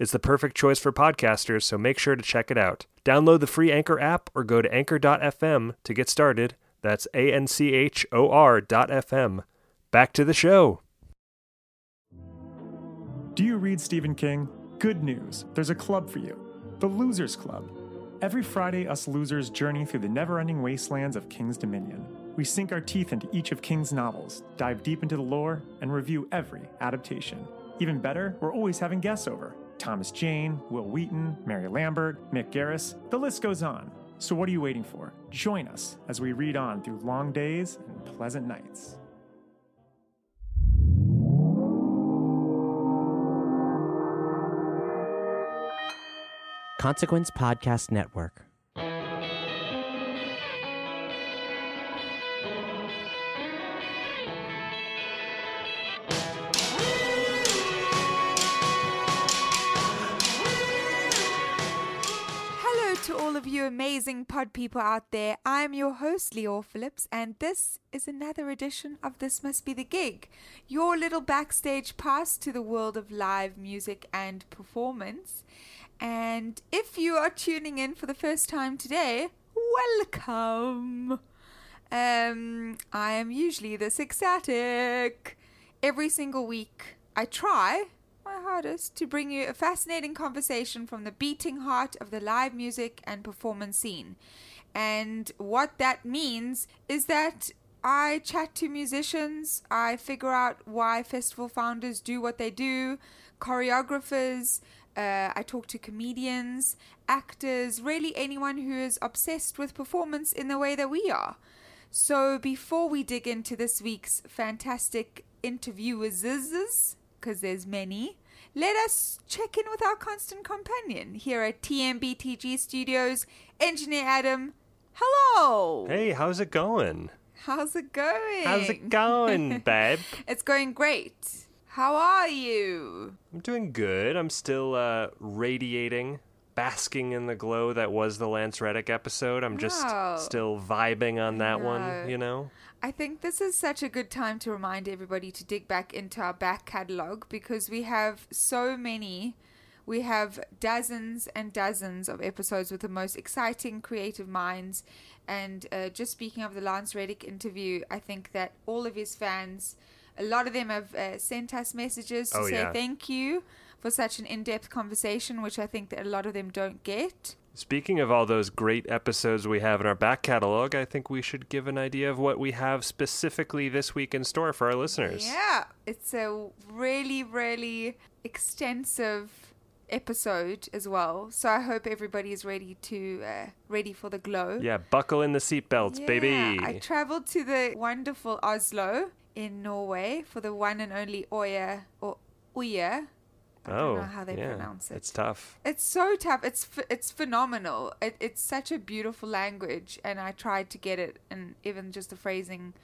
It's the perfect choice for podcasters, so make sure to check it out. Download the free Anchor app or go to anchor.fm to get started. That's A N C H O R dot FM. Back to the show. Do you read Stephen King? Good news, there's a club for you the Losers Club. Every Friday, us losers journey through the never ending wastelands of King's Dominion. We sink our teeth into each of King's novels, dive deep into the lore, and review every adaptation. Even better, we're always having guests over Thomas Jane, Wil Wheaton, Mary Lambert, Mick Garris, the list goes on. So, what are you waiting for? Join us as we read on through long days and pleasant nights. Consequence Podcast Network. To all of you amazing pod people out there. I am your host, Lior Phillips, and this is another edition of This Must Be the Gig, your little backstage pass to the world of live music and performance. And if you are tuning in for the first time today, welcome. Um, I am usually this ecstatic. Every single week, I try hardest to bring you a fascinating conversation from the beating heart of the live music and performance scene. And what that means is that I chat to musicians, I figure out why festival founders do what they do, choreographers, uh, I talk to comedians, actors, really anyone who is obsessed with performance in the way that we are. So before we dig into this week's fantastic interviewers, because there's many, let us check in with our constant companion here at TMBTG Studios, Engineer Adam. Hello. Hey, how's it going? How's it going? How's it going, babe? it's going great. How are you? I'm doing good. I'm still uh, radiating, basking in the glow that was the Lance Reddick episode. I'm just still vibing on that know. one, you know? I think this is such a good time to remind everybody to dig back into our back catalog because we have so many. We have dozens and dozens of episodes with the most exciting creative minds. And uh, just speaking of the Lance Reddick interview, I think that all of his fans, a lot of them have uh, sent us messages to Oh, say yeah. thank you for such an in depth conversation, which I think that a lot of them don't get. Speaking of all those great episodes we have in our back catalog, I think we should give an idea of what we have specifically this week in store for our listeners. Yeah, it's a really, really extensive episode as well. So I hope everybody is ready to uh, ready for the glow. Yeah, buckle in the seatbelts, baby. Yeah, I traveled to the wonderful Oslo in Norway for the one and only Oya or Uya. I oh, don't know how they yeah, pronounce it. It's tough. It's so tough. It's it's phenomenal. It, it's such a beautiful language, and I tried to get it, and even just the phrasing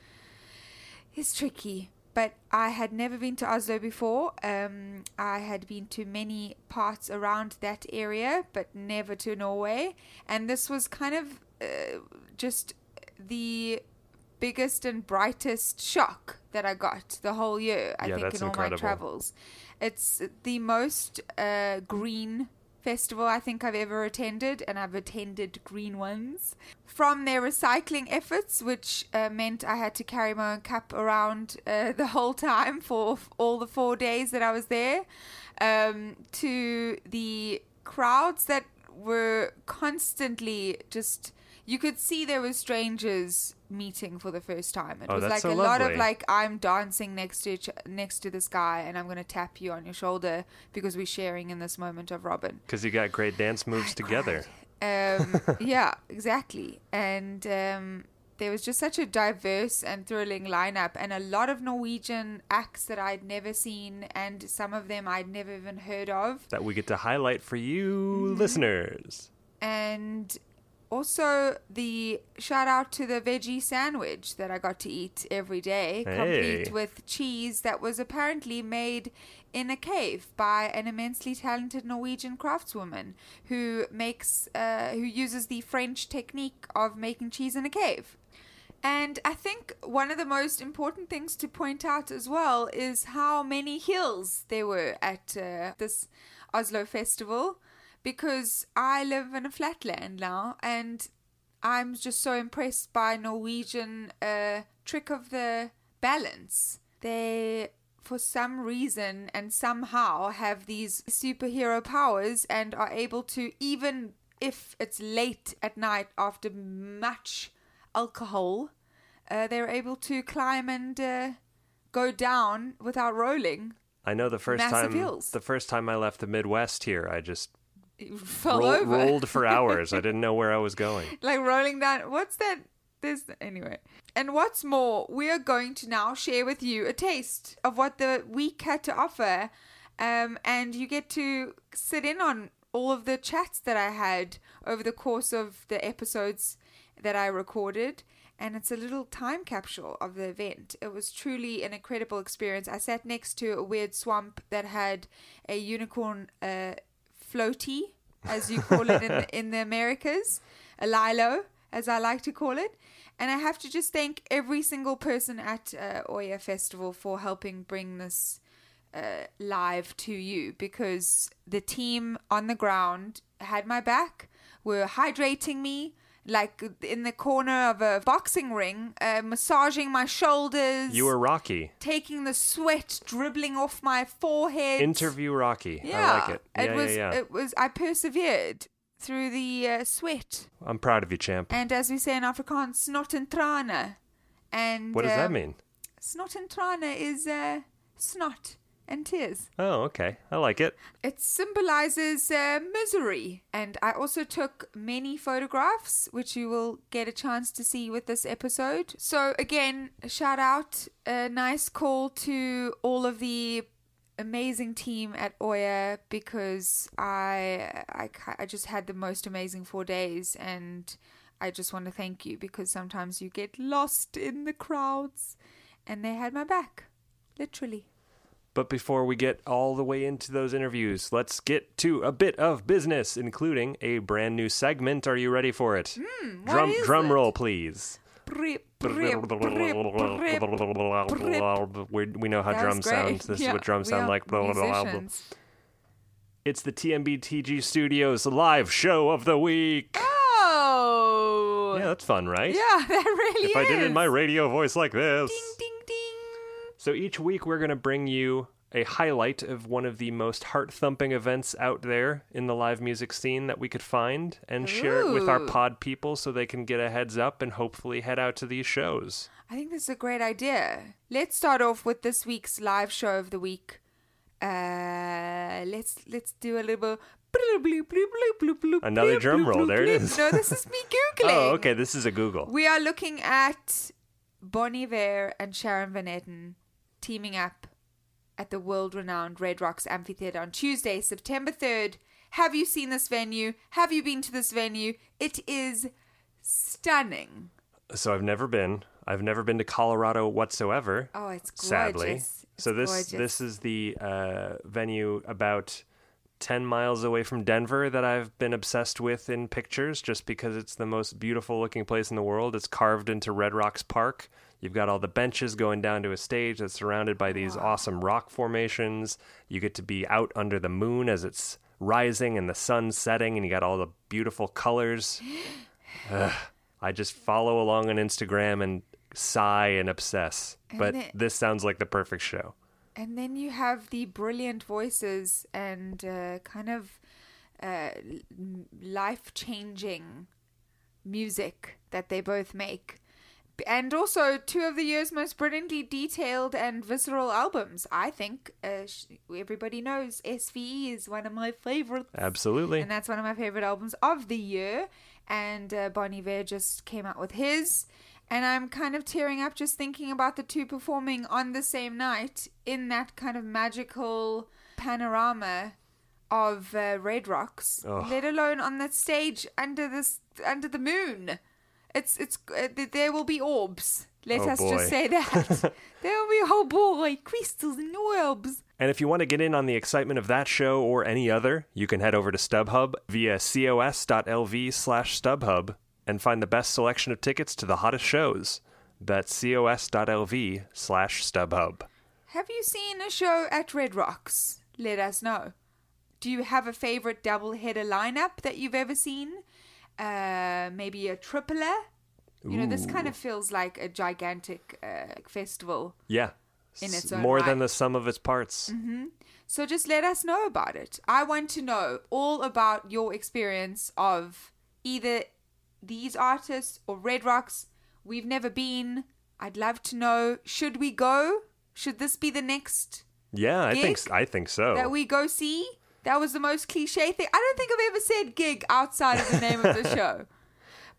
is tricky. but I had never been to Oslo before. Um, I had been to many parts around that area, but never to Norway. And this was kind of uh, just the biggest and brightest shock that I got the whole year, I Yeah, think, in all incredible. my travels. It's the most uh, green festival I think I've ever attended, and I've attended green ones. From their recycling efforts, which uh, meant I had to carry my own cup around uh, the whole time for all the four days that I was there, um, to the crowds that were constantly just. You could see there were strangers meeting for the first time. It Oh, was that's like so a lot of lovely. like I'm dancing next to each, next to this guy, and I'm gonna tap you on your shoulder because we're sharing in this moment of Robin. Because you got great dance moves together. Um, yeah, exactly. And um, there was just such a diverse and thrilling lineup, and a lot of Norwegian acts that I'd never seen, and some of them I'd never even heard of. That we get to highlight for you Mm-hmm. listeners. And also the shout out to the veggie sandwich that I got to eat every day, complete with cheese that was apparently made in a cave by an immensely talented Norwegian craftswoman who makes uh, who uses the French technique of making cheese in a cave. And I think one of the most important things to point out as well is how many hills there were at uh, this Oslo festival because I live in a flatland now and I'm just so impressed by Norwegian uh, trick of the balance. They, for some reason and somehow, have these superhero powers and are able to, even if it's late at night after much alcohol, uh, they're able to climb and uh, go down without rolling. I know the first time hills. the first time I left the Midwest here, I just fell roll- over. rolled for hours. I didn't know where I was going. like rolling down. What's that? There's anyway. And what's more, we are going to now share with you a taste of what the week had to offer, um, and you get to sit in on all of the chats that I had over the course of the episodes that I recorded. And it's a little time capsule of the event. It was truly an incredible experience. I sat next to a weird swamp that had a unicorn uh, floaty, as you call it in the, in the Americas, a lilo, as I like to call it. And I have to just thank every single person at uh, Oya Festival for helping bring this uh, live to you because the team on the ground had my back, were hydrating me. Like in the corner of a boxing ring, uh, massaging my shoulders. You were Rocky. taking the sweat dribbling off my forehead. Interview Rocky. Yeah, I like it. Yeah, was. yeah, yeah. It was. I persevered through the uh, sweat, I'm proud of you, champ. and as we say in Afrikaans, snot en trane. And What does that um, mean? Snot en trane is uh, snot and tears. Oh, okay. I like it. It symbolizes uh, misery. And I also took many photographs, which you will get a chance to see with this episode. So, again, shout out, a nice call to all of the amazing team at Oya because I, I, I just had the most amazing four days and I just want to thank you because sometimes you get lost in the crowds and they had my back, literally. But before we get all the way into those interviews, let's get to a bit of business, including a brand new segment. Are you ready for it? Hmm, what drum drum it? roll, please. Brip, brip, brip, brip, brip. we we know how That drums sound. This Yeah, is what drums sound like. Musicians. It's the TMBTG Studios live show of the week. Oh, Yeah, that's fun, right? yeah, that really If is. I did it in my radio voice like this. ding, ding. So each week we're going to bring you a highlight of one of the most heart thumping events out there in the live music scene that we could find and share it with our pod people so they can get a heads up and hopefully head out to these shows. I think this is a great idea. Let's start off with this week's live show of the week. Uh, let's let's do a little. Another drum roll, there it is. No, this is me googling. Oh, okay, this is a Google. We are looking at Bon Iver and Sharon Van Etten teaming up at the world renowned Red Rocks Amphitheatre on Tuesday, September 3rd. Have you seen this venue? Have you been to this venue? It is stunning. So I've never been. I've never been to Colorado whatsoever. Oh, it's gorgeous. sadly. It's so this gorgeous. this is the uh, venue about ten miles away from Denver that I've been obsessed with in pictures, just because it's the most beautiful looking place in the world. It's carved into Red Rocks Park. You've got all the benches going down to a stage that's surrounded by these awesome rock formations. You get to be out under the moon as it's rising and the sun setting, and you got all the beautiful colors. Ugh. I just follow along on Instagram and sigh and obsess. but it- this sounds like the perfect show. And then you have the brilliant voices and uh, kind of uh, life changing music that they both make. And also, two of the year's most brilliantly detailed and visceral albums. I think uh, sh- everybody knows SVE is one of my favorites. Absolutely. And that's one of my favorite albums of the year. And uh, Bon Iver just came out with his. And I'm kind of tearing up just thinking about the two performing on the same night in that kind of magical panorama of uh, Red Rocks, Ugh. let alone on that stage under this under the moon. It's it's uh, there will be orbs. Let Oh, us boy. just say that there will be oh boy crystals and orbs. And if you want to get in on the excitement of that show or any other, you can head over to StubHub via cos.lv slash StubHub and find the best selection of tickets to the hottest shows. That's cos.lv slash StubHub. Have you seen a show at Red Rocks? Let us know. Do you have a favorite double header lineup that you've ever seen? Uh, maybe a tripler? You know, this kind of feels like a gigantic uh, festival. Yeah. In its own More than right. Mm-hmm. the sum of its parts. So just let us know about it. I want to know all about your experience of either these artists or Red Rocks. We've never been. I'd love to know. Should we go? Should this be the next Yeah, I think I think so. that we go see? That was the most cliche thing. I don't think I've ever said gig outside of the name of the show.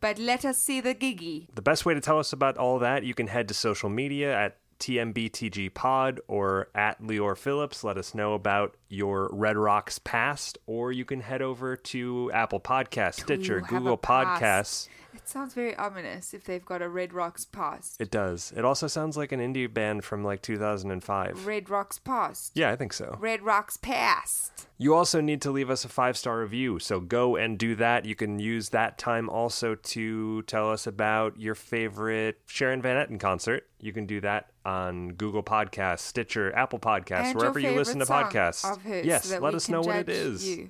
But let us see the giggy. The best way to tell us about all that, you can head to social media at TMBTG Pod or at Lior Phillips. Let us know about your Red Rocks past, or you can head over to Apple Podcasts, Stitcher, Ooh, Google. Podcasts. It sounds very ominous if they've got a Red Rocks past. It does. It also sounds like an indie band from like 2005. Red Rocks past. Yeah, I think so. Red Rocks past. You also need to leave us a five star review, so go and do that. You can use that time also to tell us about your favorite Sharon Van Etten concert. You can do that on Google Podcasts, Stitcher, Apple Podcasts, And wherever you listen to podcasts. Of hers, yes, so that let we us can know what it is. judge is. you.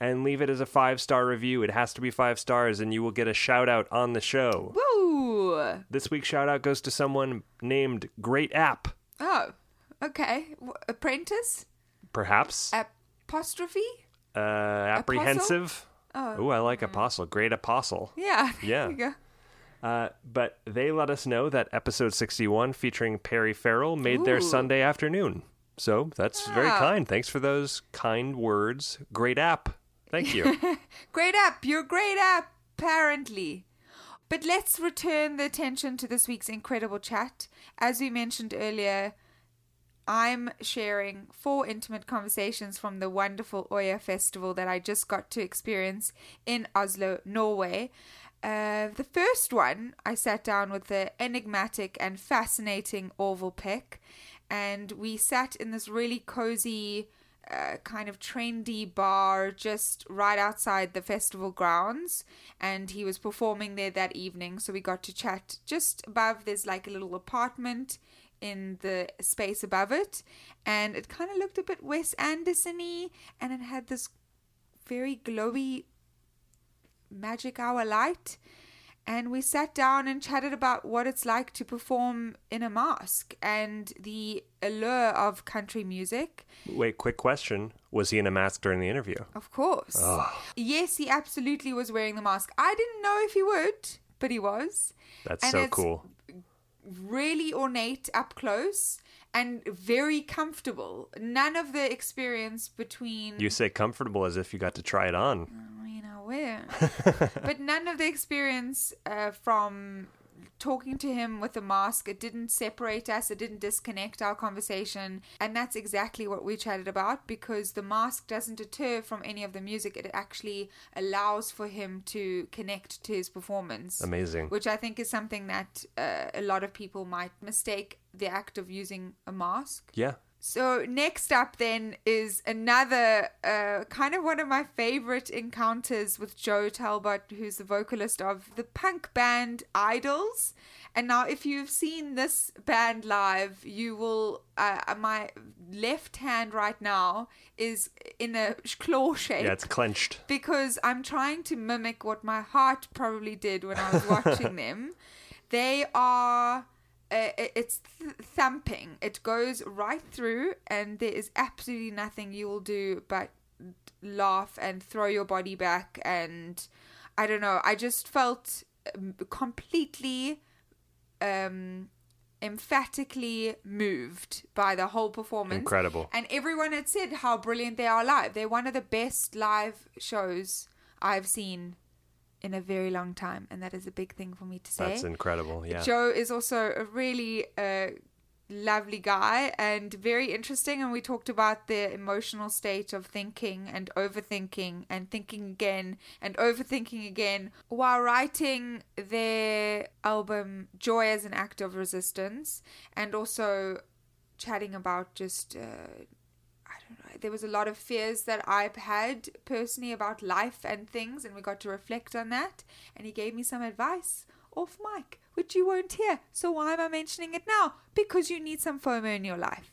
And leave it as a five star review. It has to be five stars, and you will get a shout out on the show. Woo! This week's shout out goes to someone named Great App, Oh, okay. W- Apprentice? perhaps. Apostrophe? Uh, apprehensive. Oh. Ooh, I like apostle. Great apostle. Yeah. Yeah. You go. Uh, but they let us know that episode 61 featuring Perry Farrell made their Sunday afternoon. So that's very Ah. kind. Thanks for those kind words. Great app. Thank you. Great app. You're great app, apparently. But let's return the attention to this week's incredible chat. As we mentioned earlier, I'm sharing four intimate conversations from the wonderful Oya Festival that I just got to experience in Oslo, Norway. Uh, the first one, I sat down with the enigmatic and fascinating Orville Peck, and we sat in this really cozy, uh, kind of trendy bar just right outside the festival grounds. And he was performing there that evening, so we got to chat just above. There's like a little apartment in the space above it, and it kind of looked a bit Wes Anderson-y, and it had this very glowy magic hour light and we sat down and chatted about what it's like to perform in a mask and the allure of country music Wait, quick question. Was he in a mask during the interview? of course yes he absolutely was wearing the mask i didn't know if he would but he was That's And so cool. really ornate up close and very comfortable none of the experience between You say comfortable as if you got to try it on. I will. but none of the experience uh, from talking to him with a mask, it didn't separate us, it didn't disconnect our conversation. And that's exactly what we chatted about because the mask doesn't deter from any of the music, it actually allows for him to connect to his performance. Amazing. Which I think is something that uh, a lot of people might mistake the act of using a mask. Yeah. So next up then is another uh, kind of one of my favorite encounters with Joe Talbot, who's the vocalist of the punk band Idles. And now, if you've seen this band live, you will. Uh, my left hand right now is in a claw shape. Yeah, it's clenched. Because I'm trying to mimic what my heart probably did when I was watching them. They are uh, it's th- thumping. It goes right through, and there is absolutely nothing you will do but laugh and throw your body back. And I don't know. I just felt um, completely, um, emphatically moved by the whole performance. Incredible. And everyone had said how brilliant they are live. They're one of the best live shows I've seen in a very long time, and that is a big thing for me to say. That's incredible. Yeah. Joe is also a really uh, lovely guy and very interesting. And we talked about the emotional state of thinking and overthinking and thinking again and overthinking again while writing their album Joy as an Act of Resistance and also chatting about just. Uh, there was a lot of fears that I've had personally about life and things, and we got to reflect on that. And he gave me some advice off mic, which you won't hear. So why am I mentioning it now? Because you need some FOMO in your life.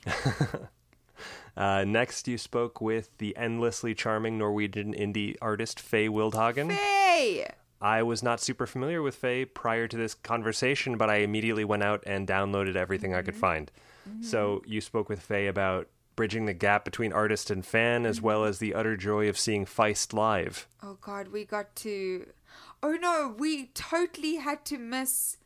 uh, next, you spoke with the endlessly charming Norwegian indie artist Fay Wildhagen. Fay! I was not super familiar with Fay prior to this conversation, but I immediately went out and downloaded everything mm-hmm. I could mm-hmm. find. Mm-hmm. So you spoke with Fay about bridging the gap between artist and fan, as well as the utter joy of seeing Feist live. Oh God, we got to. Oh no, we totally had to miss.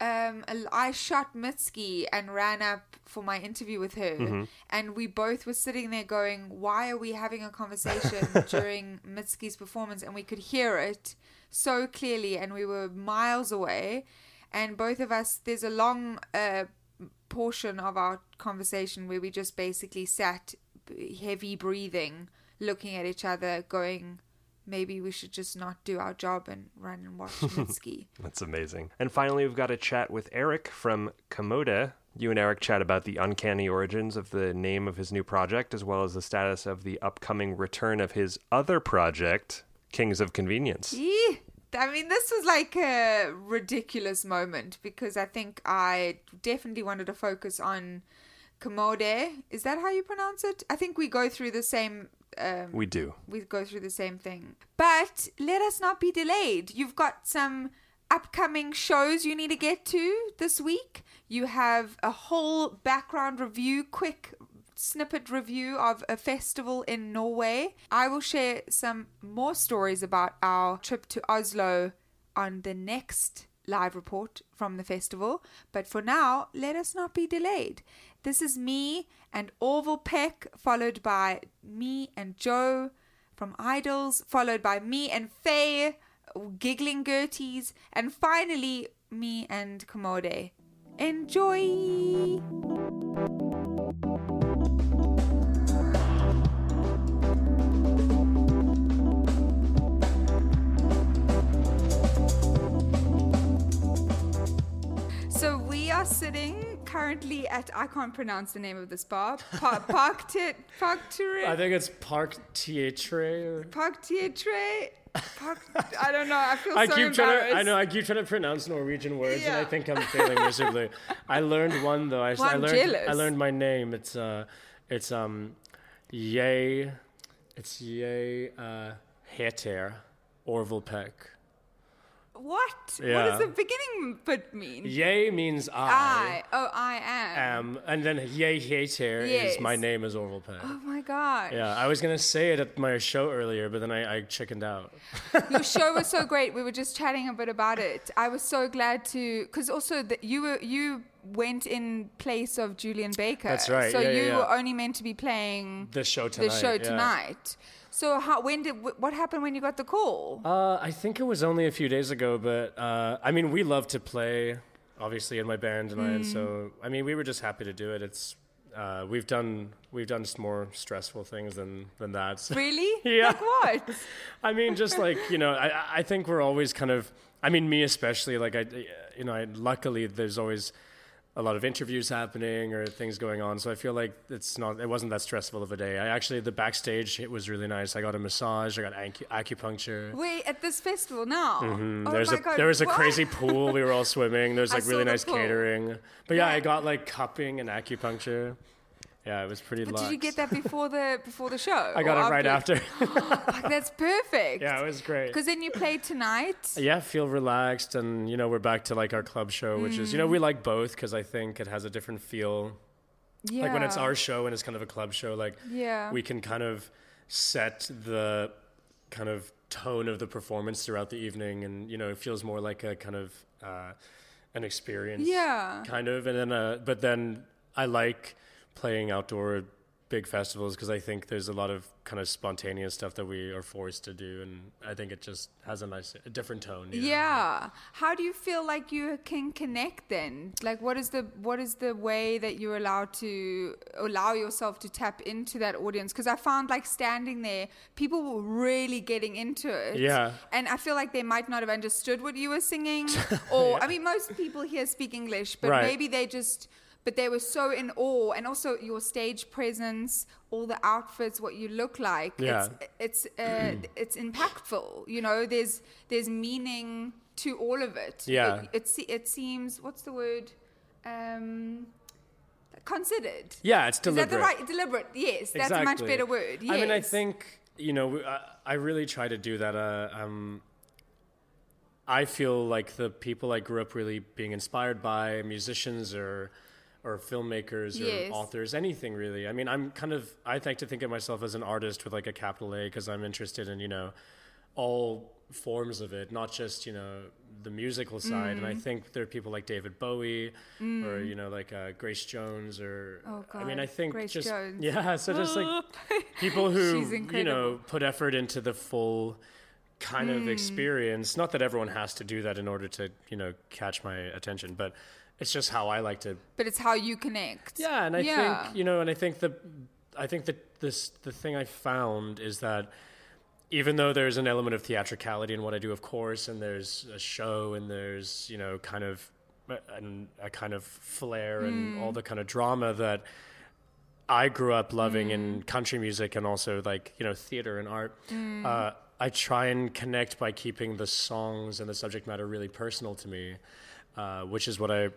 Um, I shot Mitski and ran up for my interview with her, mm-hmm. and we both were sitting there going, "Why are we having a conversation during Mitski's performance?" And we could hear it so clearly, and we were miles away, and both of us. There's a long. Uh, portion of our conversation where we just basically sat heavy breathing, looking at each other, going, maybe we should just not do our job and run and watch Mitski. That's amazing. And finally, we've got a chat with Eric from Kommode. You and Eric chat about the uncanny origins of the name of his new project, as well as the status of the upcoming return of his other project, Kings of Convenience. I mean, this was like a ridiculous moment because I think I definitely wanted to focus on Kommode. Is that how you pronounce it? I think we go through the same. Um, we do. We go through the same thing. But let us not be delayed. You've got some upcoming shows you need to get to this week. You have a whole background review, quick snippet review of a festival in Norway. I will share some more stories about our trip to Oslo on the next live report from the festival. But for now, let us not be delayed. This is me and Orville Peck, followed by me and Joe from Idles, followed by me and Fay, Giggling Gerties, and finally me and Kommode. Enjoy! Are sitting currently at I can't pronounce the name of this bar. Pa- Park Te- I think it's Park Theatre. Or... Park Theatre. Park, I don't know. I feel I so keep embarrassed. trying to. I know. I keep trying to pronounce Norwegian words, yeah. and I think I'm failing miserably. I learned one though. I, well, I learned. Jealous. I learned my name. It's uh, it's um, Yay. It's Yay uh, Heter Orville Peck. What? Yeah. What does the beginning bit mean? Yay means I. I. Oh, I am. Um, and then Yay Hater yes. is my name is Orville Peck. Oh my god. Yeah, I was gonna say it at my show earlier, but then I, I chickened out. Your show was so great. We were just chatting a bit about it. I was so glad to, because also that you were you went in place of Julien Baker. That's right, So yeah, you yeah, were only meant to be playing The show tonight. the show yeah. tonight. So how when did what happened when you got the call? Uh, I think it was only a few days ago, but uh, I mean, we love to play, obviously, in my band and I, and so I mean, we were just happy to do it. It's uh, we've done we've done s- more stressful things than than that. So- really? Yeah. Like what? I mean, just like you know, I I think we're always kind of. I mean, me especially. Like I, you know, I, luckily there's always a lot of interviews happening or things going on. So I feel like it's not. It wasn't that stressful of a day. I actually the backstage it was really nice. I got a massage. I got acu- acupuncture. Wait, at this festival now? Mm, Oh there's a God, there was a what? crazy pool. We were all swimming. There's like really nice pool. catering. But yeah, I got like cupping and acupuncture. Yeah, it was pretty. But did you get that before the before the show? I got it right after. Fuck, that's perfect. yeah, it was great. Because then you played tonight. Yeah, feel relaxed, and you know we're back to like our club show, which is you know we like both because I think it has a different feel. Yeah. Like when it's our show and it's kind of a club show, like Yeah. we can kind of set the kind of tone of the performance throughout the evening, and you know it feels more like a kind of uh, an experience. Yeah. kind of, and then uh, but then I like playing outdoor big festivals because I think there's a lot of kind of spontaneous stuff that we are forced to do, and I think it just has a nice, a different tone. you know? Yeah. How do you feel like you can connect then? Like what is the what is the way that you're allowed to allow yourself to tap into that audience? Because I found like standing there, people were really getting into it. Yeah. And I feel like they might not have understood what you were singing. Or I mean most people here speak English, but Right. maybe they just but they were so in awe and also your stage presence all the outfits what you look like Yeah. it's it's uh, it's impactful you know there's there's meaning to all of it Yeah. it, it, it seems what's the word um considered Yeah, it's deliberate is that the right deliberate yes that's a much better word yes. I mean, I think you know, I, I really try to do that. Uh, um, I feel like the people I grew up really being inspired by, musicians or or filmmakers or authors, anything really. I mean, I'm kind of I like to think of myself as an artist with like a capital A because I'm interested in you know all forms of it, not just you know the musical side. Mm. And I think there are people like David Bowie or you know like uh, Grace Jones or Oh, I mean I think Grace just Jones. yeah, so just like people who you know put effort into the full kind Mm. of experience. Not that everyone has to do that in order to you know catch my attention, but it's just how I like to but it's how you connect yeah, and I Yeah. think you know, and I think the, I think that this the thing I found is that even though there's an element of theatricality in what I do, of course, and there's a show and there's you know kind of and a kind of flair and all the kind of drama that I grew up loving in country music and also like you know theater and art. Uh, I try and connect by keeping the songs and the subject matter really personal to me, uh, which is what I.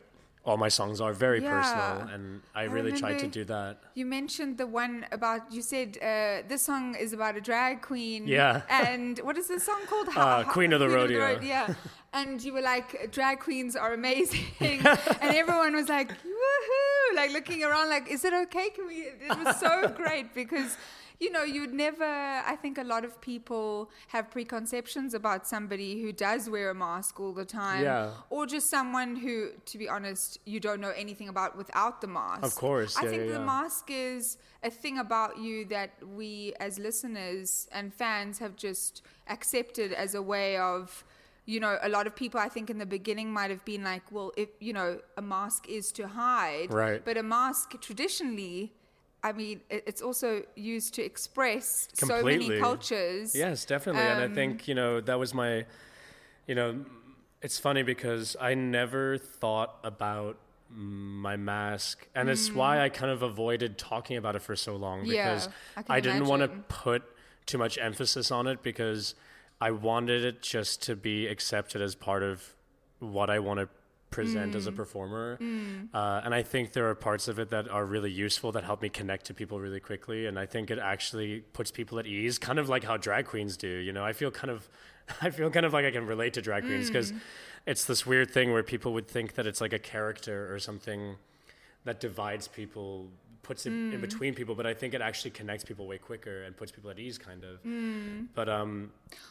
All my songs are very Yeah. personal, and I really try to do that. You mentioned the one about you said uh, this song is about a drag queen. Yeah. And what is the song called? Uh, Queen of the Rodeo. Road- yeah. And you were like, drag queens are amazing, and everyone was like, woohoo! Like looking around, like, is it okay? Can we? It was so great because. You know, you'd never. I think a lot of people have preconceptions about somebody who does wear a mask all the time, Yeah. or just someone who, to be honest, you don't know anything about without the mask. Of course, I yeah, think yeah, the mask is a thing about you that we as listeners and fans have just accepted as a way of you know a lot of people i think in the beginning might have been like well if you know a mask is to hide Right. but a mask traditionally i mean it's also used to express so many cultures Yes, definitely. and I Um, think, you know, that was my, you know, it's funny because I never thought about my mask. And it's why I kind of avoided talking about it for so long Mm. Yeah, because I I, didn't want to put too much emphasis on it because I wanted it just to be accepted as part of what I want to present as a Mm. performer. Uh, and I think there are parts of it that are really useful that help me connect to people really quickly. And I think it actually puts people at ease, kind of like how drag queens do. You know, I feel kind of, I feel kind of like I can relate to drag queens because it's this weird thing where people would think that it's like a character or something that divides people puts it Mm. in between people, but I think it actually connects people way quicker and puts people at ease, kind of. Mm. But um,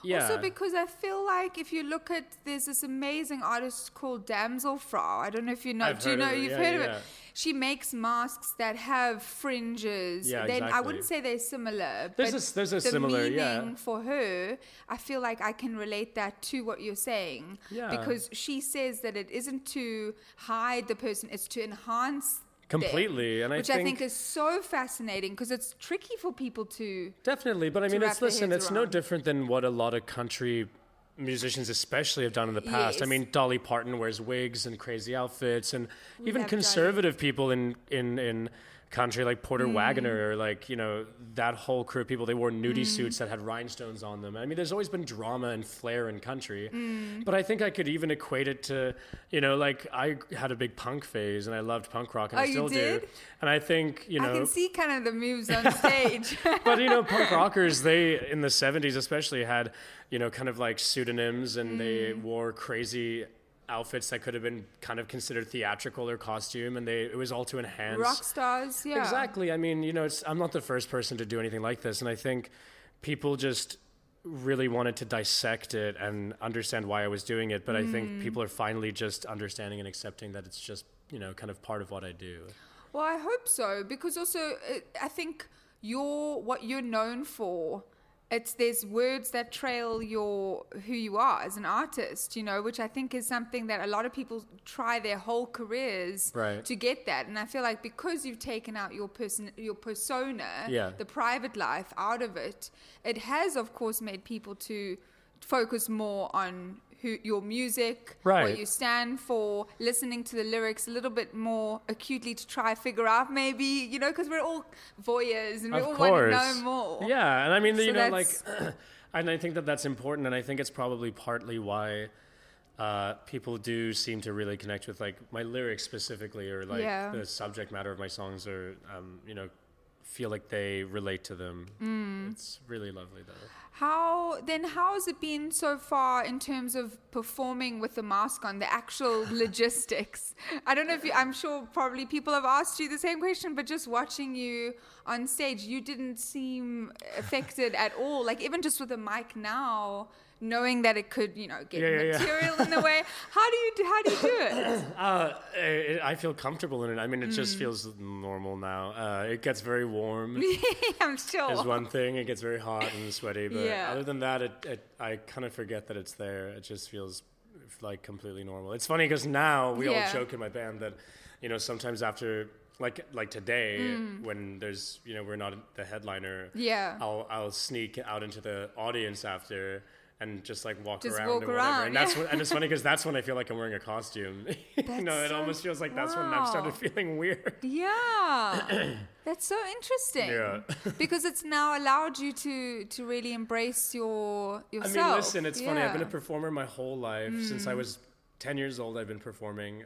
yeah, Also, because I feel like if you look at, there's this amazing artist called Damselfrau. I don't know if you know. I've do you heard know? of her, You've yeah, heard of it. She makes masks that have fringes. Yeah, then I wouldn't say they're similar. There's but a there's a the similar- meaning yeah. for her. I feel like I can relate that to what you're saying. Yeah. Because she says that it isn't to hide the person; it's to enhance. Them, Completely, and I which I think think- is so fascinating because it's tricky for people to Definitely, but I mean, it's listen, it's no different than what a lot of country musicians, especially, have done in the past. I mean, Dolly Parton wears wigs and crazy outfits, and We even conservative people in in in country like Porter Mm. Wagoner or like you know that whole crew of people. They wore nudie Mm. suits that had rhinestones on them. I mean, there's always been drama and flair in country, Mm. but I think I could even equate it to you know like I had a big punk phase and I loved punk rock and Oh, I you still did? do, and I think you know I can see kind of the moves on stage. but you know, punk rockers, they in the '70s especially had, you know, kind of like pseudonyms, and they Mm. wore crazy outfits that could have been kind of considered theatrical or costume, and they it was all to enhance. Rock stars, yeah. Exactly. I mean, you know, it's, I'm not the first person to do anything like this, and I think people just really wanted to dissect it and understand why I was doing it. But I Mm. think people are finally just understanding and accepting that it's just you know kind of part of what I do. Well, I hope so because also uh, I think you're what you're known for. It's there's words that trail your who you are as an artist, you know, which I think is something that a lot of people try their whole careers Right. to get that. And I feel like because you've taken out your person, your persona, Yeah. the private life out of it, it has of course made people to focus more on who your music, what you stand for, listening to the lyrics a little bit more acutely to try figure out maybe, you know, because we're all voyeurs and we of all course. want to know more. Yeah, and I mean, So you know, like, and I think that that's important, and I think it's probably partly why uh, people do seem to really connect with like my lyrics specifically, or like Yeah. the subject matter of my songs, or um, you know, feel like they relate to them. Mm. It's really lovely, though. How then? How has it been so far in terms of performing with the mask on? The actual logistics. I don't know if you. I'm sure probably people have asked you the same question, but just watching you on stage, you didn't seem affected at all. Like even just with the mic now, knowing that it could, you know, get Yeah, yeah, yeah. material in the way. How do you do? How do you do it? Uh, I, I feel comfortable in it. I mean, it just Mm. feels normal now. Uh, it gets very warm. I'm sure. is one thing. It gets very hot and sweaty, but Yeah. other than that, it, it I kind of forget that it's there. It just feels like completely normal. It's funny because now we Yeah. all joke in my band that you know sometimes after like like today Mm. when there's you know we're not the headliner. Yeah. I'll I'll sneak out into the audience after. And just like walk Just around walk or whatever, around, and that's yeah. when, and it's funny because that's when I feel like I'm wearing a costume. you know, it so- almost feels like that's when I've started feeling weird. Yeah, that's so interesting. Yeah. because it's now allowed you to to really embrace your yourself. I mean, listen, it's funny. I've been a performer my whole life. Since I Mm. was 10 years old, I've been performing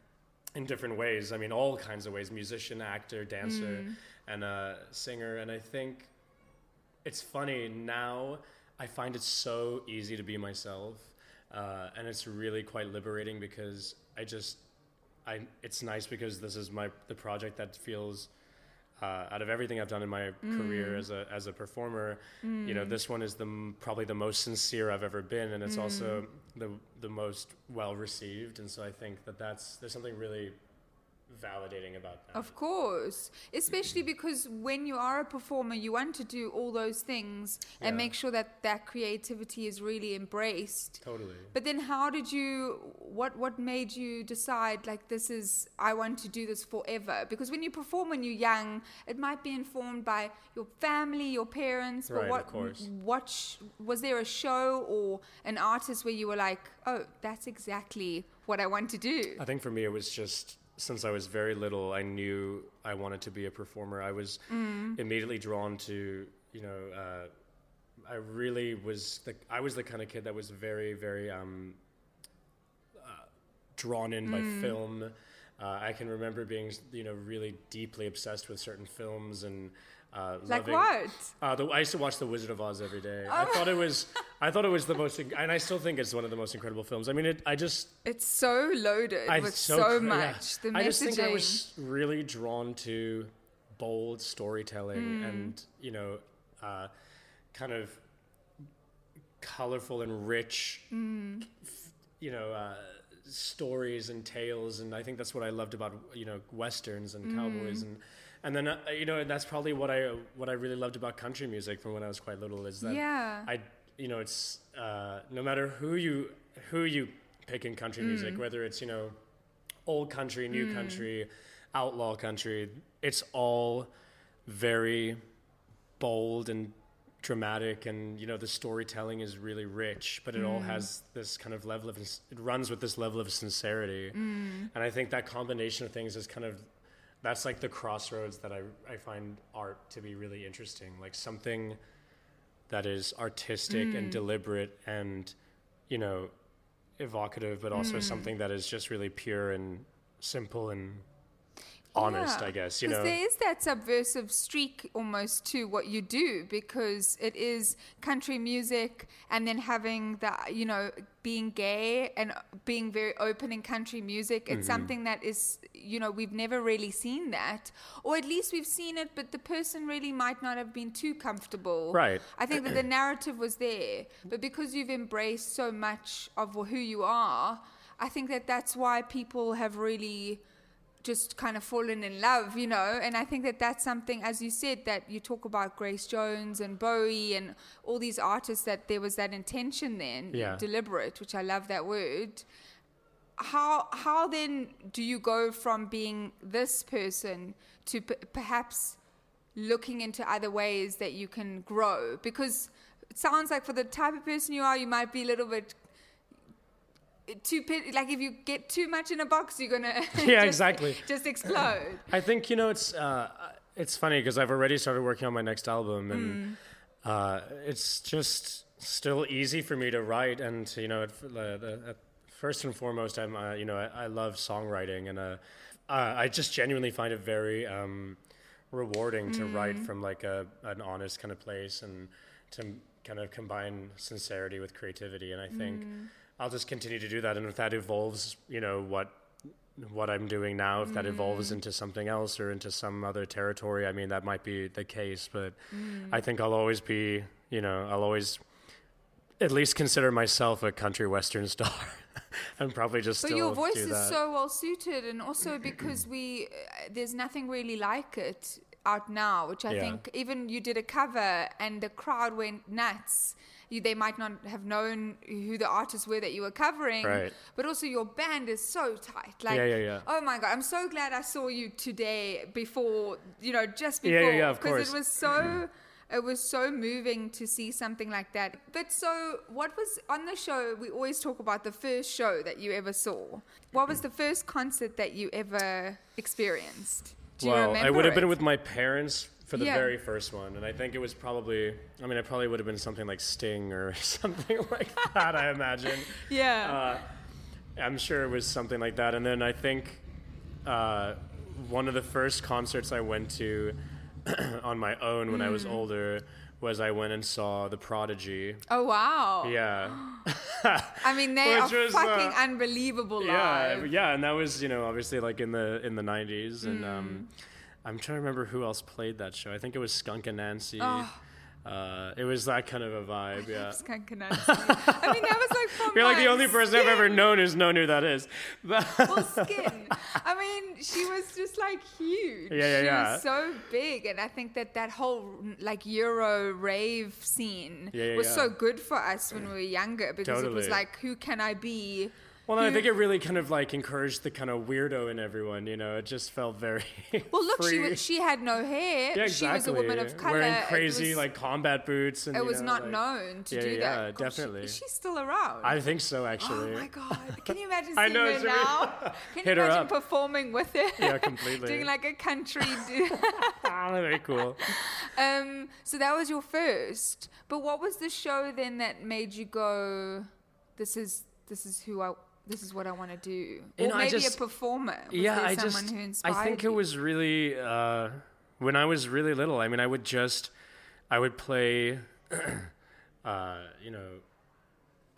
in different ways. I mean, all kinds of ways musician, actor, dancer, Mm. and uh, singer. And I think it's funny now, I find it so easy to be myself. Uh, and it's really quite liberating because I just, I, it's nice because this is my the project that feels uh, out of everything I've done in my career Mm. as a as a performer, you know, Mm. this one is the m- probably the most sincere I've ever been, and it's also Mm. the the most well received. And so I think that that's there's something really validating about that. Of course, especially because when you are a performer, you want to do all those things and make sure that that creativity is really embraced. Totally. But then, how did you? What what made you decide like this is I want to do this forever? Because when you perform when you're young, it might be informed by your family, your parents. But Right, of what course. what sh- was there a show or an artist where you were like, oh, that's exactly what I want to do? I think for me, it was just since I was very little, I knew I wanted to be a performer. I was Mm. immediately drawn to, you know, uh, I really was the I was the kind of kid that was very very um, uh, drawn in by Mm. film. Uh, I can remember being, you know, really deeply obsessed with certain films and uh, Like loving- what? Uh, the, I used to watch The Wizard of Oz every day. Oh. I thought it was, I thought it was the most, and I still think it's one of the most incredible films. I mean, it, I just It's so loaded I with so so, cr- yeah. much. The I just think I was really drawn to bold storytelling and you know uh, kind of colorful and rich f- you know uh, stories and tales and i think that's what i loved about you know westerns and cowboys and and then uh, you know that's probably what i what i really loved about country music from when i was quite little is that Yeah. i you know it's uh, no matter who you who you pick in country music whether it's you know old country new country outlaw country it's all very bold and dramatic and you know the storytelling is really rich but it all has this kind of level of it runs with this level of sincerity. And i think that combination of things is kind of that's like the crossroads that i, I find art to be really interesting like something that is artistic and mm. deliberate and you know evocative but also mm. something that is just really pure and simple and honest Yeah, i guess you know there is that subversive streak almost to what you do because it is country music and then having the you know being gay and being very open in country music Mm-hmm. it's something that is you know we've never really seen that or at least we've seen it but the person really might not have been too comfortable Right. i think that the narrative was there but because you've embraced so much of who you are i think that that's why people have really just kind of fallen in love, you know. And I think that that's something, as you said, that you talk about Grace Jones and Bowie and all these artists that there was that intention then, Yeah. deliberate, which I love that word. How how then do you go from being this person to p- perhaps looking into other ways that you can grow? Because it sounds like for the type of person you are, you might be a little bit too pit- like if you get too much in a box you're gonna Yeah, just- exactly. just explode I think you know it's uh, it's funny because I've already started working on my next album, and uh, it's just still easy for me to write. And you know, at, uh, at first and foremost, I'm uh, you know I, I love songwriting, and uh, uh, I just genuinely find it very um, rewarding to write from like a an honest kind of place and to kind of combine sincerity with creativity. And I think I'll just continue to do that, and if that evolves, you know what what I'm doing now, if that evolves into something else or into some other territory, I mean, that might be the case. But I think I'll always be, you know, I'll always at least consider myself a country western star. And probably just but your voice is so well suited. And also because we uh, there's nothing really like it out now which i Yeah. think even you did a cover and the crowd went nuts you, they might not have known who the artists were that you were covering Right. but also your band is so tight like Yeah, yeah, yeah. oh my god i'm so glad i saw you today before you know just before yeah, yeah, of course. because it was so it was so moving to see something like that. But so, what was on the show? We always talk about the first show that you ever saw. What was the first concert that you ever experienced? Do you well, remember? I would have been with my parents for the Yeah. very first one, and I think it was probably, I mean, it probably would have been something like Sting or something like that, I imagine. Yeah. Uh, I'm sure it was something like that. And then I think uh, one of the first concerts I went to on my own when I was Mm. older was I went and saw The Prodigy. oh wow. Yeah. I mean, they are was, uh, fucking unbelievable yeah, live. yeah, and that was you know obviously like in the in the '90s, and um, Mm. I'm trying to remember who else played that show. I think it was Skunk Anansie. Oh. Uh, it was that kind of a vibe. Yeah, Skunk Anansie. I mean, that was like you're like the only person I've ever known who's known who that is. Well, skin. I mean, she was just like huge. Yeah, yeah, she yeah. was so big, and I think that that whole like Euro rave scene Yeah, yeah, was so good for us when we were younger because it was like, who can I be? Well, I think it really kind of like encouraged the kind of weirdo in everyone. You know, it just felt very. Well, look, she was, she had no hair. yeah, exactly. She was a woman of color. Wearing crazy was- like combat boots, and It was know, not like- known to Yeah, do that. yeah, definitely. Is she still around? I think so, actually. Oh my god! Can you imagine I seeing know, her now? Can Hit you her imagine up. performing with her? Yeah, completely. Doing like a country. do- Ah, very cool. um. So that was your first. But what was the show then that made you go? This is this is who I. This is what I want to do. Or maybe just- a performer. Was yeah, I someone just I think you? it was really uh, when I was really little. I mean, I would just I would play, uh, you know,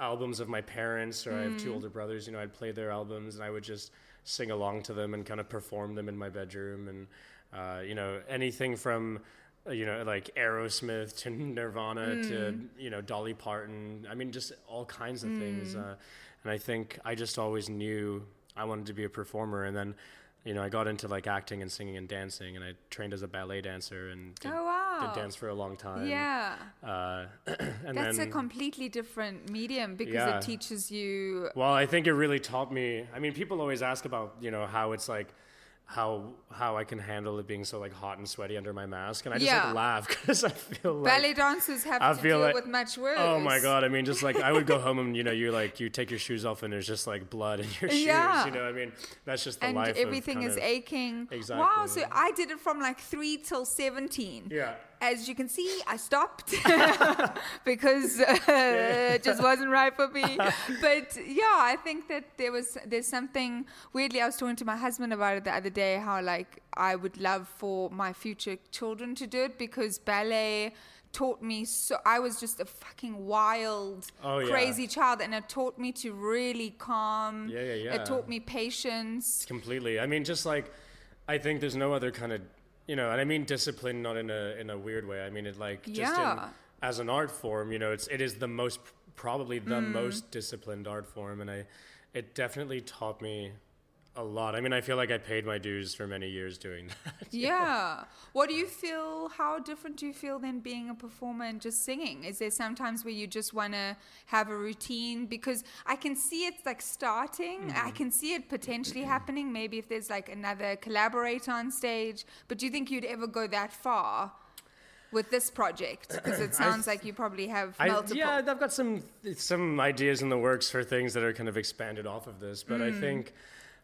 albums of my parents, or I have Mm. two older brothers. You know, I'd play their albums, and I would just sing along to them and kind of perform them in my bedroom. And Uh, you know, anything from uh, you know like Aerosmith to Nirvana to you know Dolly Parton. I mean, just all kinds of things. Uh, and I think I just always knew I wanted to be a performer, and then. You know, I got into like acting and singing and dancing, and I trained as a ballet dancer and did, Oh, wow. did dance for a long time. Yeah. Uh, and That's then, a completely different medium because Yeah. it teaches you. Well, I think it really taught me. I mean, people always ask about you know how it's like how how I can handle it being so like hot and sweaty under my mask, and I just Yeah. like laugh because I feel like Ballet dancers have I to deal like- with much worse. Oh my god! I mean, just like I would go home and you know you like you take your shoes off and there's just like blood in your shoes. Yeah. You know, I mean, that's just the And life. of everything is of- aching. Wow, so I did it from like three till 17. Yeah. As you can see, I stopped because uh, it just wasn't right for me. But yeah, I think that there was there's something weirdly. I was talking to my husband about it the other day. How like I would love for my future children to do it because ballet taught me so I was just a fucking wild Oh, yeah. crazy child and it taught me to really calm Yeah, yeah, yeah. it taught me patience completely. I mean, just like I think there's no other kind of you know, and I mean discipline, not in a in a weird way. I mean it like just Yeah. in, as an art form. You know, it's it is the most probably the Mm. most disciplined art form, and I it definitely taught me a lot. I mean, I feel like I paid my dues for many years doing that. Yeah. What do you feel? How different do you feel than being a performer and just singing? Is there sometimes where you just want to have a routine? Because I can see it's like starting. I can see it potentially happening. Maybe if there's like another collaborator on stage. But do you think you'd ever go that far? With this project, because it sounds like you probably have I, multiple. yeah, I've got some some ideas in the works for things that are kind of expanded off of this, but Mm. I think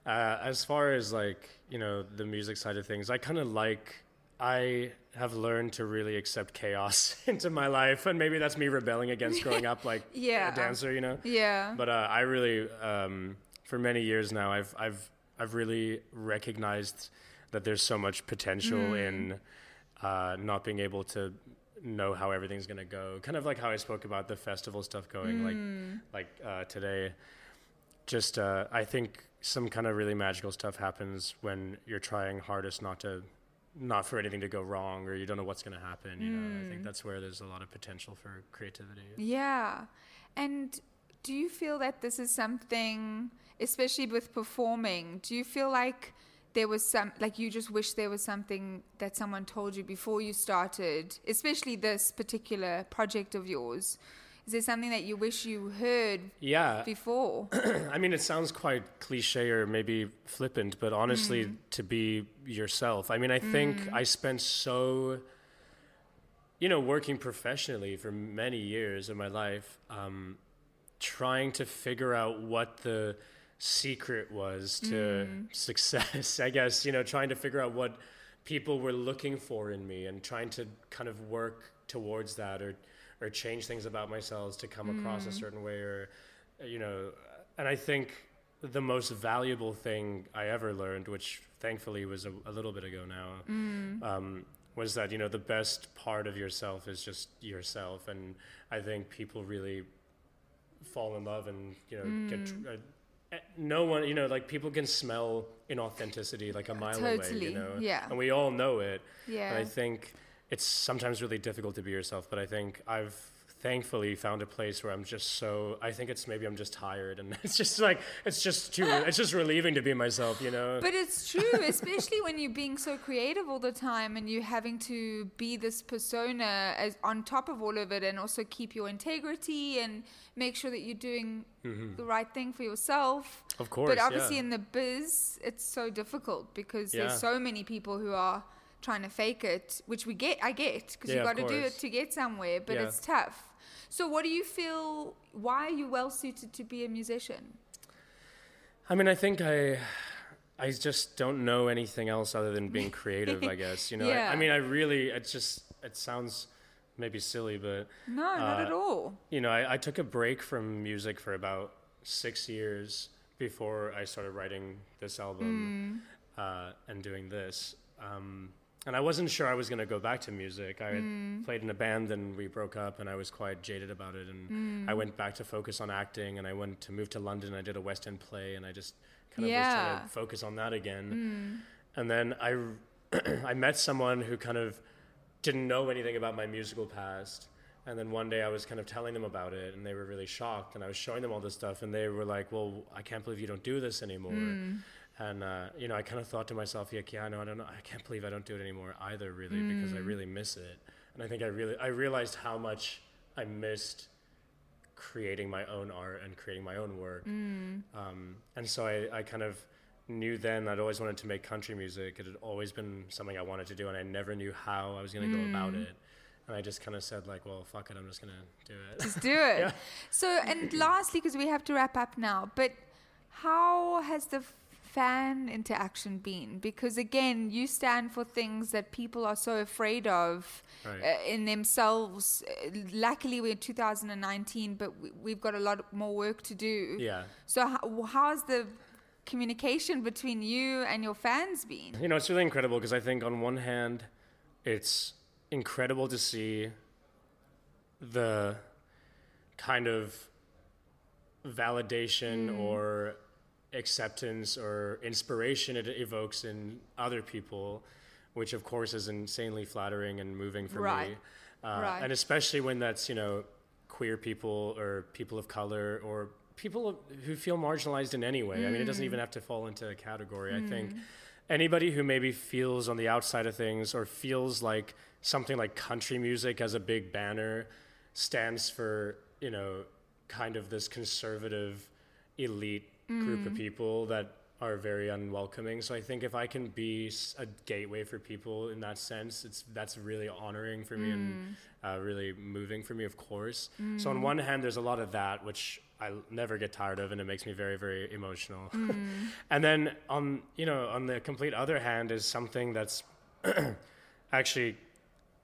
uh, as far as like you know the music side of things, I kind of like I have learned to really accept chaos into my life, and maybe that's me rebelling against growing up like Yeah. a dancer, you know. Yeah. But uh, I really, um, for many years now, I've I've I've really recognized that there's so much potential Mm. in uh, not being able to know how everything's gonna go. Kind of like how I spoke about the festival stuff going, Mm. like like uh, today. Just uh, I think some kind of really magical stuff happens when you're trying hardest not to. Not for anything to go wrong, or you don't know what's going to happen. You know, I think mm. that's where there's a lot of potential for creativity. Yeah. And do you feel that this is something, especially with performing, do you feel like there was some, like you just wish there was something that someone told you before you started, especially this particular project of yours? Is there something that you wish you heard Yeah, before? I mean, it sounds quite cliche or maybe flippant, but honestly, mm. to be yourself. I mean, I think mm. I spent so, you know, working professionally for many years of my life, um, trying to figure out what the secret was to mm. success. I guess, you know, trying to figure out what people were looking for in me and trying to kind of work towards that or or change things about myself to come across a certain way or you know and i think the most valuable thing i ever learned which thankfully was a, a little bit ago now um, was that you know the best part of yourself is just yourself. And i think people really fall in love and you know get uh, eh, no one you know like people can smell inauthenticity like a mile away you know yeah. and we all know it. Yeah. and i think it's sometimes really difficult to be yourself but i think i've thankfully found a place where i'm just so i think it's maybe i'm just tired and it's just like it's just too it's just relieving to be myself you know But it's true, especially when you're being so creative all the time and you're having to be this persona as on top of all of it and also keep your integrity and make sure that you're doing the right thing for yourself. Mm-hmm. Of course, But obviously yeah. in the biz, it's so difficult because Yeah. there's so many people who are trying to fake it, which we get, I get, because Yeah, you of got to do it to get somewhere, but Yeah. it's tough. So what do you feel, why are you well suited to be a musician? I mean, I think I, I just don't know anything else other than being creative. I guess you know. I, Yeah. I mean, I really. It just. It sounds maybe silly, but No, not Uh, at all. you know, I, I took a break from music for about six years before I started writing this album uh, and doing this. Um, and I wasn't sure I was going to go back to music. I had mm. played in a band and we broke up, and I was quite jaded about it. And I mm. went back to focus on acting, and I went to move to London. I did a West End play, and I just kind of was trying to focus on that again. Mm. And then I, I met someone who kind of didn't know anything about my musical past. And then one day I was kind of telling them about it, and they were really shocked. And I was showing them all this stuff, and they were like, "Well, I can't believe you don't do this anymore." And uh, you know, I kind of thought to myself, "Yeah, yeah, no, I don't know. I can't believe I don't do it anymore either, really, because I really miss it." And I think I really, I realized how much I missed creating my own art and creating my own work. Um, and so I, I kind of knew then I'd always wanted to make country music. It had always been something I wanted to do, and I never knew how I was going to go about it. And I just kind of said like, well, fuck it, I'm just going to do it. Just do it. So, and lastly, because we have to wrap up now, but how has the fan interaction been? Because again, you stand for things that people are so afraid of Right. uh, in themselves. Uh, Luckily, we're in 2019, but we, we've got a lot more work to do. yeah. So, how, how's the communication between you and your fans been? You know, it's really incredible because I think on one hand, it's incredible to see the kind of validation or acceptance or inspiration it evokes in other people, which of course is insanely flattering and moving for Right. me. Uh, Right. And especially when that's, you know, queer people or people of color or people who feel marginalized in any way. I mean, it doesn't even have to fall into a category. I think anybody who maybe feels on the outside of things or feels like something like country music as a big banner stands for, you know, kind of this conservative elite group of mm. people that are very unwelcoming. So I think if I can be a gateway for people in that sense, it's that's really honoring for me and mm. uh, really moving for me, of course. So on mm. one hand, there's a lot of that which I never get tired of, and it makes me very, very emotional. and then on you know on the complete other hand is something that's actually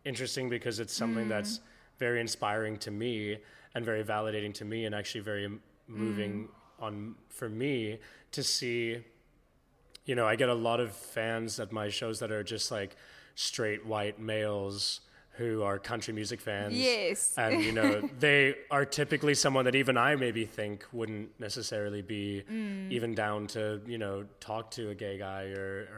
interesting because it's something that's very inspiring to me and very validating to me and actually very moving on for me to see you know i get a lot of fans at my shows that are just like straight white males who are country music fans Yes. and you know they are typically someone that even i maybe think wouldn't necessarily be mm. even down to you know talk to a gay guy or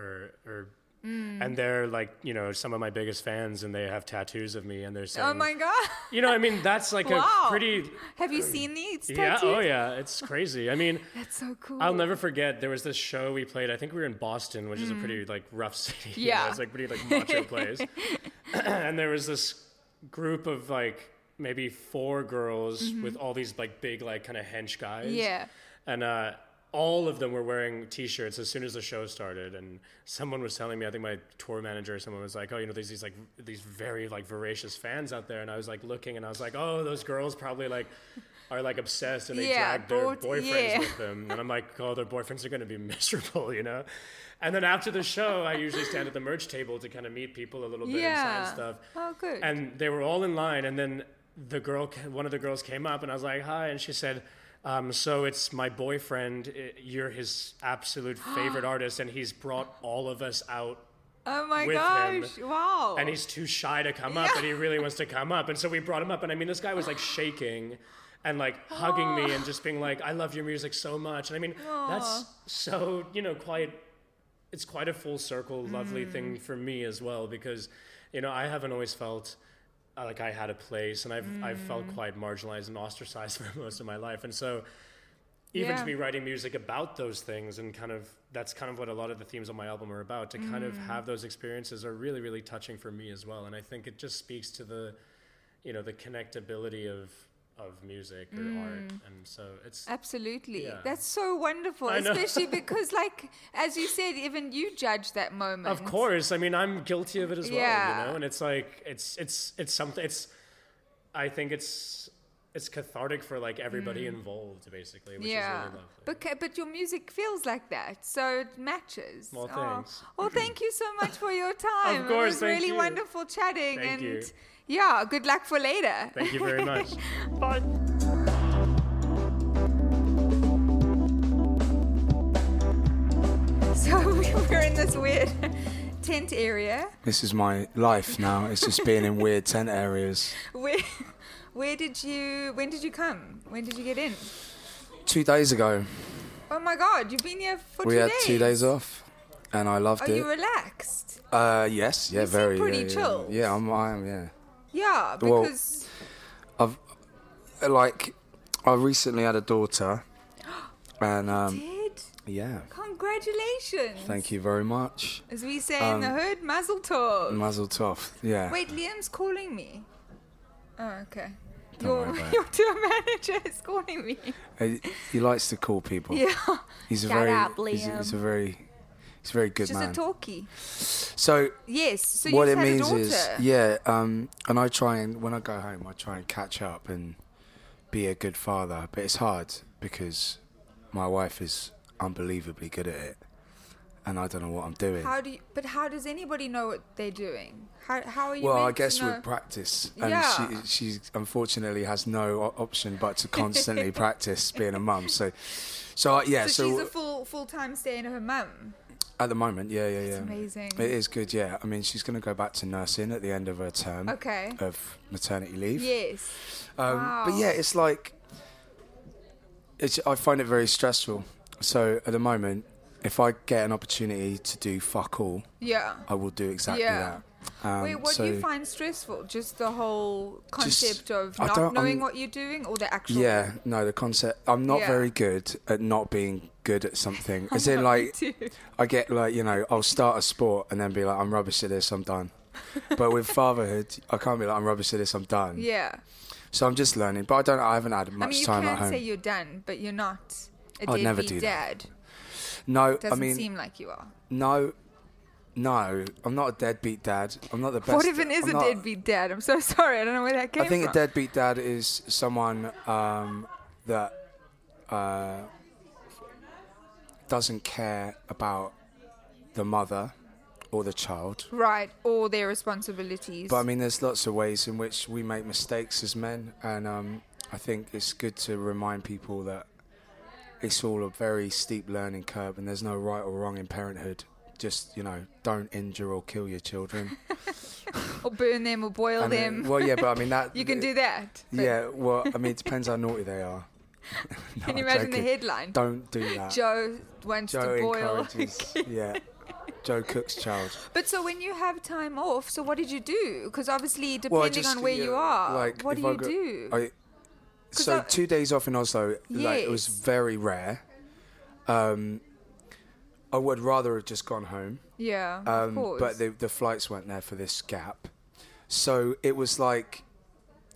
or, or and they're like you know some of my biggest fans and they have tattoos of me and they're saying Oh my God. you know i mean that's like Wow. a pretty Have you seen these yeah oh yeah it's crazy i mean That's so cool. I'll never forget. There was this show we played. I think we were in Boston, which is a pretty like rough city. you know, Mm. Yeah. it's like pretty like macho place. and there was this group of like maybe four girls with all these like big like kind of hench guys. Mm-hmm. Yeah. And uh, all of them were wearing T-shirts as soon as the show started. And someone was telling me, I think my tour manager or someone was like, "Oh, you know, there's these like these very like voracious fans out there." And I was like looking, and I was like, "Oh, those girls probably like." Are like obsessed and they Yeah, drag their bought- boyfriends yeah. with them, and I'm like, oh, their boyfriends are going to be miserable, you know. And then after the show, I usually stand at the merch table to kind of meet people a little bit and Yeah. sign stuff. Oh, good. And they were all in line, and then the girl, one of the girls came up, and I was like, hi, and she said. Um, so it's my boyfriend. You're his absolute favorite artist, and he's brought all of us out oh my with him. gosh. Wow. and he's too shy to come up, and he really wants to come up. And so we brought him up, and I mean, this guy was like shaking and like hugging me and just being like, "I love your music so much." And I mean, that's so you know quite. It's quite a full circle, lovely thing for me as well because, you know, I haven't always felt Uh, like I had a place, and I've I've felt mm. quite marginalized and ostracized for most of my life, and so even Yeah. to be writing music about those things and kind of that's kind of what a lot of the themes on my album are about to kind of mm. have those experiences are really really touching for me as well. And i think it just speaks to the you know the connectability of of music or art and so it's Absolutely. Yeah. That's so wonderful, especially because, like, as you said, even you judge that moment. of course i mean i'm guilty of it as well you know and it's like it's it's it's something it's i think it's it's cathartic for like everybody involved basically which Mm. Yeah. is really lovely But, but your music feels like that, so it matches. Well, Oh. Well, thank you so much for your time. Of course, it was really you. wonderful chatting. Thank and you. Yeah, good luck for later. thank you very much Bye. So we're in this weird tent area. This is my life now. It's just being in weird tent areas. Where, where did you? When did you come? When did you get in? Two days ago, Oh my God, you've been here for we two had days. two days off, and I loved Are it. Are you relaxed? Uh, yes, yeah, You seem very. pretty yeah, yeah. Yeah, I'm. I am. Yeah. Yeah, Well- because I've like I recently had a daughter, and um, did. yeah. Congratulations. Thank you very much. As we say in the Um, hood, Mazel Tov. Mazel tov. Yeah. Wait, Liam's calling me. Oh, okay. Don't your worry about your tour manager is calling me. He, he likes to call people. Yeah. He's a Shout very. out, He's, he's a very. He's very good Just man. a talkie. So Yes. So what it means is, yeah, um, and I try and when I go home, I try and catch up and be a good father. But it's hard because my wife is unbelievably good at it, and I don't know what I'm doing. How do you? But how does anybody know what they're doing? How how are you? well, I guess with practice, and Yeah. she she unfortunately has no option but to constantly practice being a mum. So, so uh, yeah, so, so, she's a full full time stay in her mum. At the moment, yeah, yeah, yeah, amazing. It is good, yeah. I mean, she's going to go back to nursing at the end of her term Okay. of maternity leave. Yes. Um, But yeah, it's like it's. I find it very stressful. So at the moment, if I get an opportunity to do fuck all, Yeah. I will do exactly Yeah. that. Um, Wait, what so do you find stressful? Just the whole Just- concept of not knowing I'm- what you're doing, or the actual? Yeah, no, the concept. I'm not Yeah. very good at not being good at something. As in, like. I get like, you know, I'll start a sport and then be like, I'm rubbish at this, I'm done. but with fatherhood, I can't be like, I'm rubbish at this, I'm done. Yeah. So I'm just learning. But I don't. I haven't had much I mean, you time can at home. say you're done, but you're not. A I'd never do that. dad. no, Doesn't I mean, seem like you are. no, no. I'm not a deadbeat dad. I'm not the best. what if it is I'm a not- deadbeat dad? I'm so sorry. I don't know where that came from. I think from. a deadbeat dad is someone um, that uh, doesn't care about the mother or the child. Right, all their responsibilities. But I mean, there's lots of ways in which we make mistakes as men, and um, I think it's good to remind people that it's all a very steep learning curve, and there's no right or wrong in parenthood. Just you know, don't injure or kill your children. or burn them or boil them. well, yeah, but I mean that. you can do that. but Yeah, well, I mean, it depends how naughty they are. No, Can you I'm imagine the headline? Don't do that. Joe wants Joe to boil. yeah, Joe cooks child. But so when you have time off, so what did you do? Because obviously, Well, depending just, on where yeah, you are, like, what do I you do? I, so I- two days off in Oslo, like it was very rare. Um, I would rather have just gone home. yeah, of Um, course. but the the flights weren't there for this gap, so it was like,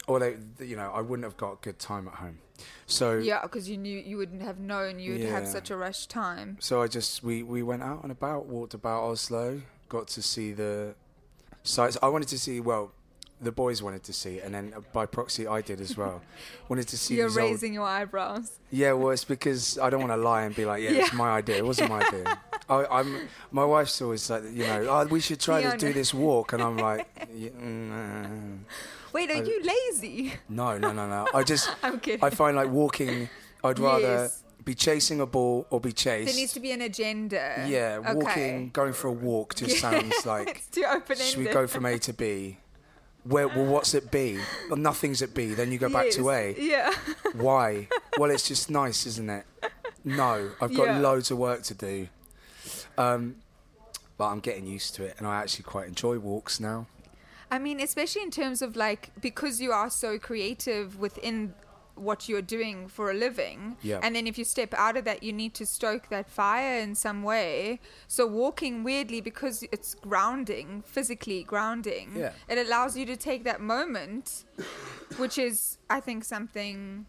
or they, you know, I wouldn't have got a good time at home. So yeah, because you knew you wouldn't have known you'd have such a rush time. So I just we we went out and about, walked about Oslo, got to see the sites. I wanted to see well, the boys wanted to see, and then by proxy I did as well. wanted to see. You're these old- raising your eyebrows. yeah, well, it's because I don't want to lie and be like, yeah, it's my idea. It wasn't my idea. I, I'm. My wife's always like, you know, oh, we should try to do this walk, and I'm like, yeah, mm, Wait, are I- you lazy? no, no, no, no. I just, I'm kidding. I find like walking. I'd rather Yes. be chasing a ball or be chased. There needs to be an agenda. Yeah, Okay. walking, going for a walk just sounds like. it's too open Should we go from A to B? Where? Well, what's at B? Well, nothing's at B. Then you go back to A. Yeah. Why? Well, it's just nice, isn't it? No, I've got Yeah. loads of work to do. Um, but I'm getting used to it, and I actually quite enjoy walks now. I mean, especially in terms of like because you are so creative within what you're doing for a living. Yeah. And then if you step out of that, you need to stoke that fire in some way. So walking weirdly because it's grounding, physically grounding. Yeah. It allows you to take that moment, which is I think something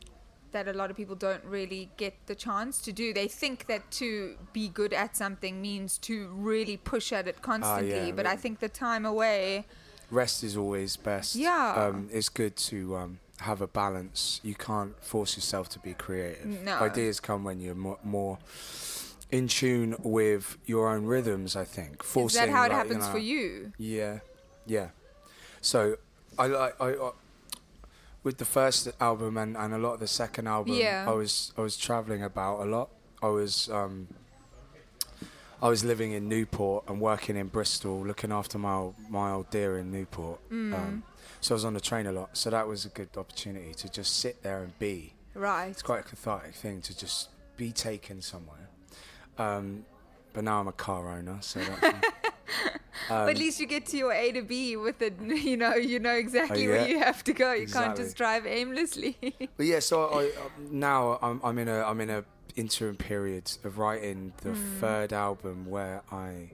that a lot of people don't really get the chance to do. They think that to be good at something means to really push at it constantly, Ah, yeah, but but- I think the time away Rest is always best. Yeah. Um, it's good to um, have a balance. You can't force yourself to be creative. No. Ideas come when you're more, more in tune with your own rhythms. I think. Forcing, Is that how it like, happens know- for you? Yeah, yeah. So I like I, I with the first album and, and a lot of the second album. Yeah. I was I was traveling about a lot. I was um, I was living in Newport and working in Bristol, looking after my my old dear in Newport. Mm. Um, so I was on the train a lot. So that was a good opportunity to just sit there and be. Right. It's quite a cathartic thing to just be taken somewhere. Um, but now I'm a car owner, so that's. but at least you get to your A to B with it. You know, you know exactly Oh, where you have to go. You can't just drive aimlessly. But yeah, so I, I now I'm, I'm in a I'm in a interim period of writing the Hmm. third album where I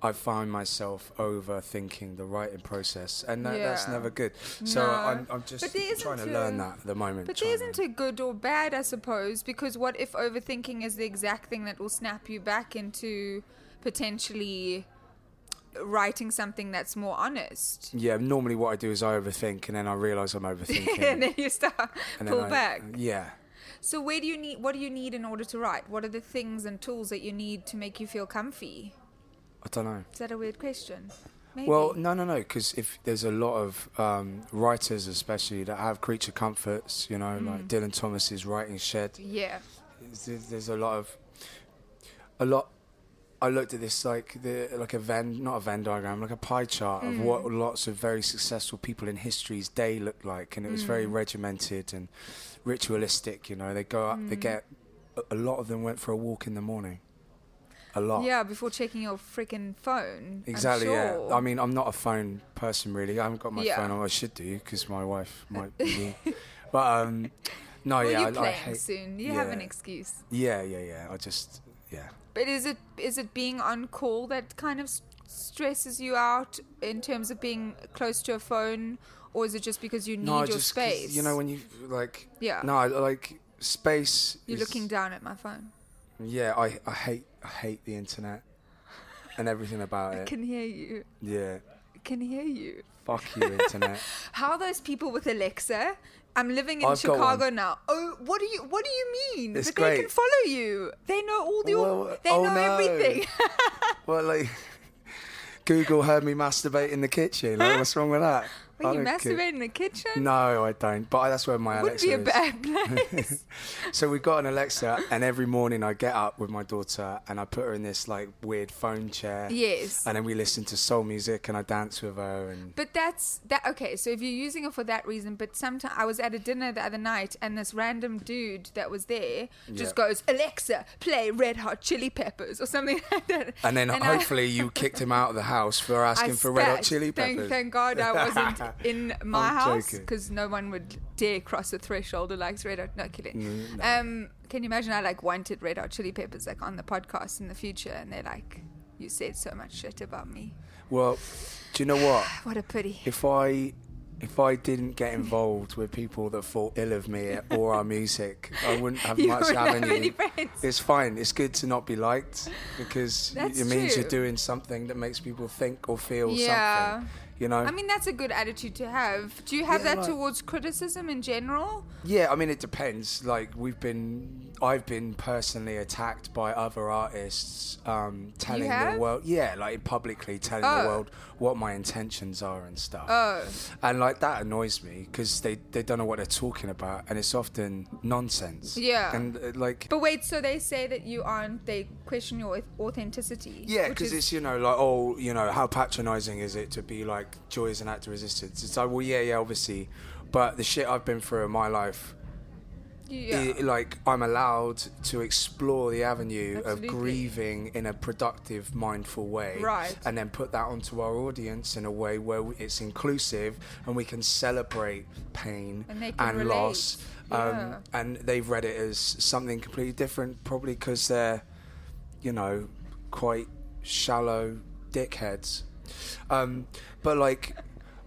I find myself overthinking the writing process, and that, that's never good. So No. I'm I'm just But there isn't trying to a- learn that at the moment. But there isn't a good or bad, I suppose, because what if overthinking is the exact thing that will snap you back into potentially writing something that's more honest? Yeah, normally what I do is I overthink, and then I realise I'm overthinking, and then you start and pull I, back. Yeah. So where do you need? What do you need in order to write? What are the things and tools that you need to make you feel comfy? I don't know. Is that a weird question? Maybe. Well, no, no, no, because if there's a lot of um, writers, especially that have creature comforts, you know, Mm. like Dylan Thomas's writing shed. yeah. There's, there's a lot of a lot. I looked at this like the like a Venn, not a Venn diagram, like a pie chart of what Mm. lots of very successful people in history's day looked like, and it was Mm. very regimented and ritualistic. You know, they go up, they Mm. get. A lot of them went for a walk in the morning. A lot. Yeah, before checking your freaking phone. Exactly. sure. Yeah. I mean, I'm not a phone person really. I haven't got my Yeah. phone on. I should do because my wife might be. but um, no, well, yeah, you're I, I hate. soon. You have an excuse. Yeah, yeah, yeah. I just yeah. But is it is it being on call that kind of stresses you out in terms of being close to a phone, or is it just because you need no, your space? You know when you like. Yeah. No, like space. You're is- looking down at my phone. Yeah, I I hate I hate the internet and everything about I it. can hear you. Yeah. I can hear you. Fuck you, internet. How are those people with Alexa? I'm living in I've got Chicago one. now. Oh, what do you what do you mean? It's but they can great. follow you. They know all the Well, they oh know no. everything. well, like Google heard me masturbate in the kitchen. Like, what's wrong with that? Were you masturbate in the kitchen? No, I don't. But that's where my Wouldn't Alexa be a is. bad place. So we've got an Alexa, and every morning I get up with my daughter and I put her in this like weird phone chair. yes. And then we listen to soul music and I dance with her and But that's that okay. So if you're using it for that reason, but sometimes I was at a dinner the other night, and this random dude that was there just Yeah. goes, "Alexa, play Red Hot Chili Peppers" or something like that. and then I- hopefully you kicked him out of the house for asking I for red hot spat. chili Thank, peppers. thank God I wasn't in my I'm house because no one would dare cross the threshold of like red hot. No, kidding. Mm, no. Um, can you imagine? I like wanted red hot chili peppers like on the podcast in the future, and they're like, "You said so much shit about me. Well, do you know what? What a pity." If I if I didn't get involved with people that thought ill of me or our music, I wouldn't have You much wouldn't have avenue. any friends. It's fine. It's good to not be liked because That's it means true. you're doing something that makes people think or feel Yeah. something. You know. I mean, that's a good attitude to have. Do you have Yeah, that like- towards criticism in general? Yeah, I mean it depends. Like we've been, I've been personally attacked by other artists, um, telling the world, yeah, like publicly telling Oh. the world what my intentions are and stuff. Oh, And like that annoys me because they they don't know what they're talking about, and it's often nonsense. Yeah. And uh, like. but wait. So they say that you aren't. They question your authenticity. yeah, because is- it's you know like oh you know how patronising is it to be like joy is an act of resistance? It's like well yeah yeah obviously, but the shit I've been through in my life yeah. i- like I'm allowed to explore the avenue Absolutely. of grieving in a productive, mindful way, Right. And then put that onto our audience in a way where it's inclusive and we can celebrate pain And relate. loss. Um, and they've read it as something completely different, probably because they're, you know, quite shallow dickheads. Um, but like.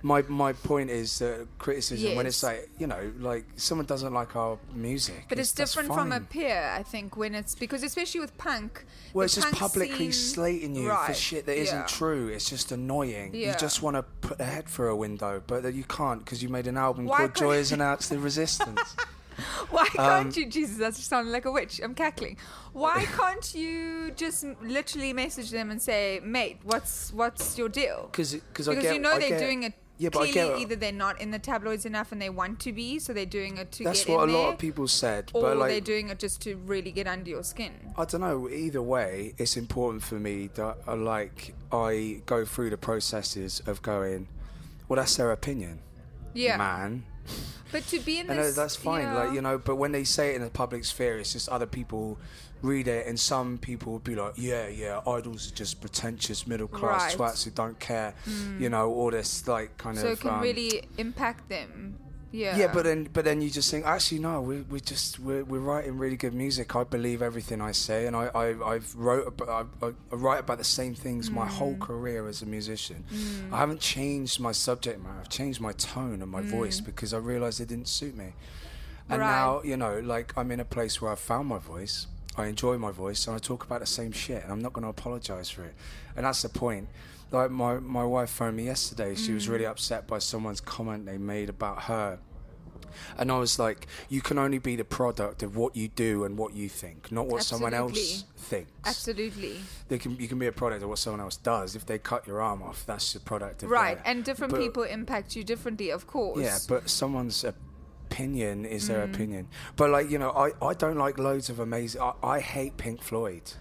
My, my point is that criticism when it's like you know like someone doesn't like our music But it's, that's different from a peer, I think, when it's because especially with punk. Well, it's just publicly slating you for Right, shit that yeah. not true. It's just annoying. Yeah. You just want to put a head through a window, but you can't because you made an album Why called Joy is an Act of Resistance. Why can't Um, you? Jesus, that just sounded like a witch. I'm cackling. Why can't you just literally message them and say, "Mate, what's what's your deal?" Cause, cause I because get, you know I they're get- doing it. Yeah, but I clearly, either they're not in the tabloids enough and they want to be, so they're doing it to That's what a lot there, of people said. or but like, they're doing it just to really get under your skin. I don't know. Either way, it's important for me that I like I go through the processes of going. Well, that's their opinion, Yeah. man. But to be in and uh, this, that's fine. yeah. Like you know, but when they say it in the public sphere, it's just other people read it, and some people would be like, "Yeah, yeah, Idles are just pretentious middle class Right. twats who don't care," you know, all this like kind so of. So it can um, really impact them. Yeah. yeah, but then but then you just think actually no, we we just we're, we're writing really good music. I believe everything I say, and I, I I've wrote about, I, I, I write about the same things my whole Mm. career as a musician. I haven't changed my subject matter. I've changed my tone and my voice because I realised it didn't suit me. And Mm. Right. now you know, like I'm in a place where I've found my voice. I enjoy my voice, and I talk about the same shit, and I'm not going to apologise for it. And that's the point. Like my my wife phoned me yesterday. She was Mm. really upset by someone's comment they made about her. And I was like, you can only be the product of what you do and what you think, not what someone else thinks. Absolutely. They can, you can be a product of what someone else does. If they cut your arm off, that's the product of Right. their- And different but- people impact you differently, of course. Yeah, but someone's opinion is their Mm. opinion. But like you know, I, I don't like loads of amazing. I, I hate Pink Floyd.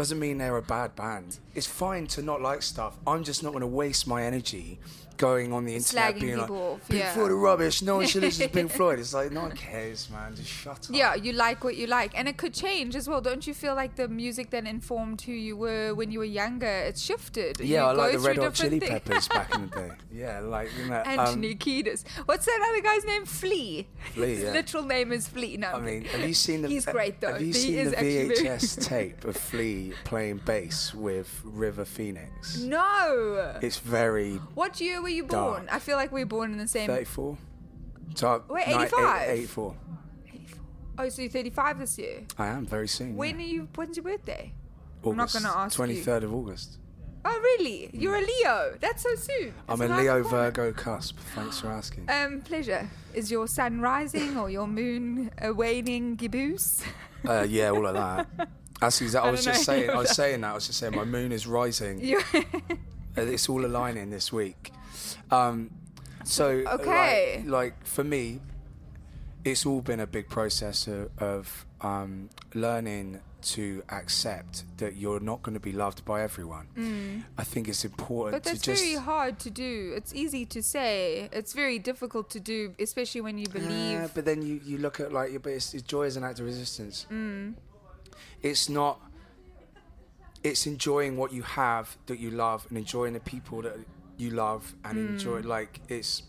Doesn't mean they're a bad band. It's fine to not like stuff. I'm just not going to waste my energy going on the internet Slagging being like, people off, Pink yeah. Floyd are rubbish. No one should listen to Pink Floyd. It's like no one cares, man. Just shut up. Yeah, you like what you like, and it could change as well. Don't you feel like the music that informed who you were when you were younger? It's shifted. Yeah, You I like the Red Hot Chili different Peppers back in the day. Yeah, like you know, Anthony um, Kiedis. What's that other guy's name? Flea. Flea, His yeah. literal name is Flea. No, I mean, have you seen the? He's great though. Have you he seen the VHS tape of Flea playing bass with River Phoenix? No. It's very What year were you Dark. born? I feel like we're born in the same. 34. So Wait, no, eight- 85? 84. Oh, so you're 35 this year. I am very soon. When yeah. are you? When's your birthday? August, I'm not gonna ask you. 23rd of August. Oh, really? You're a Leo. That's so soon. I'm It's a Leo. Virgo cusp. Thanks for asking. Um, pleasure. Is your sun rising or your moon uh, waning gibbous? Uh, yeah, all of that. Exactly. I, I was just saying. I was saying that. I was just saying my moon is rising. You- Uh, It's all aligning this week. Um, so Okay. like, like for me, it's all been a big process of, of um, learning to accept that you're not going to be loved by everyone. I think it's important Mm. but that's to just very hard to do. It's easy to say. It's very difficult to do, especially when you believe. Yeah, but then you, you look at like, but it's, it's joy is an act of resistance. Mm. It's not. It's enjoying what you have that you love and enjoying the people that you love and Mm. enjoy. Like it's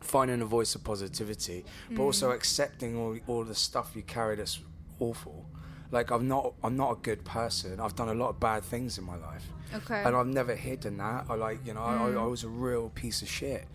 finding a voice of positivity, but also Mm. accepting all all the stuff you carry that's awful. Like I'm not I'm not a good person. I've done a lot of bad things in my life. Okay. And I've never hidden that. I like, you know, I, I was a real piece of shit.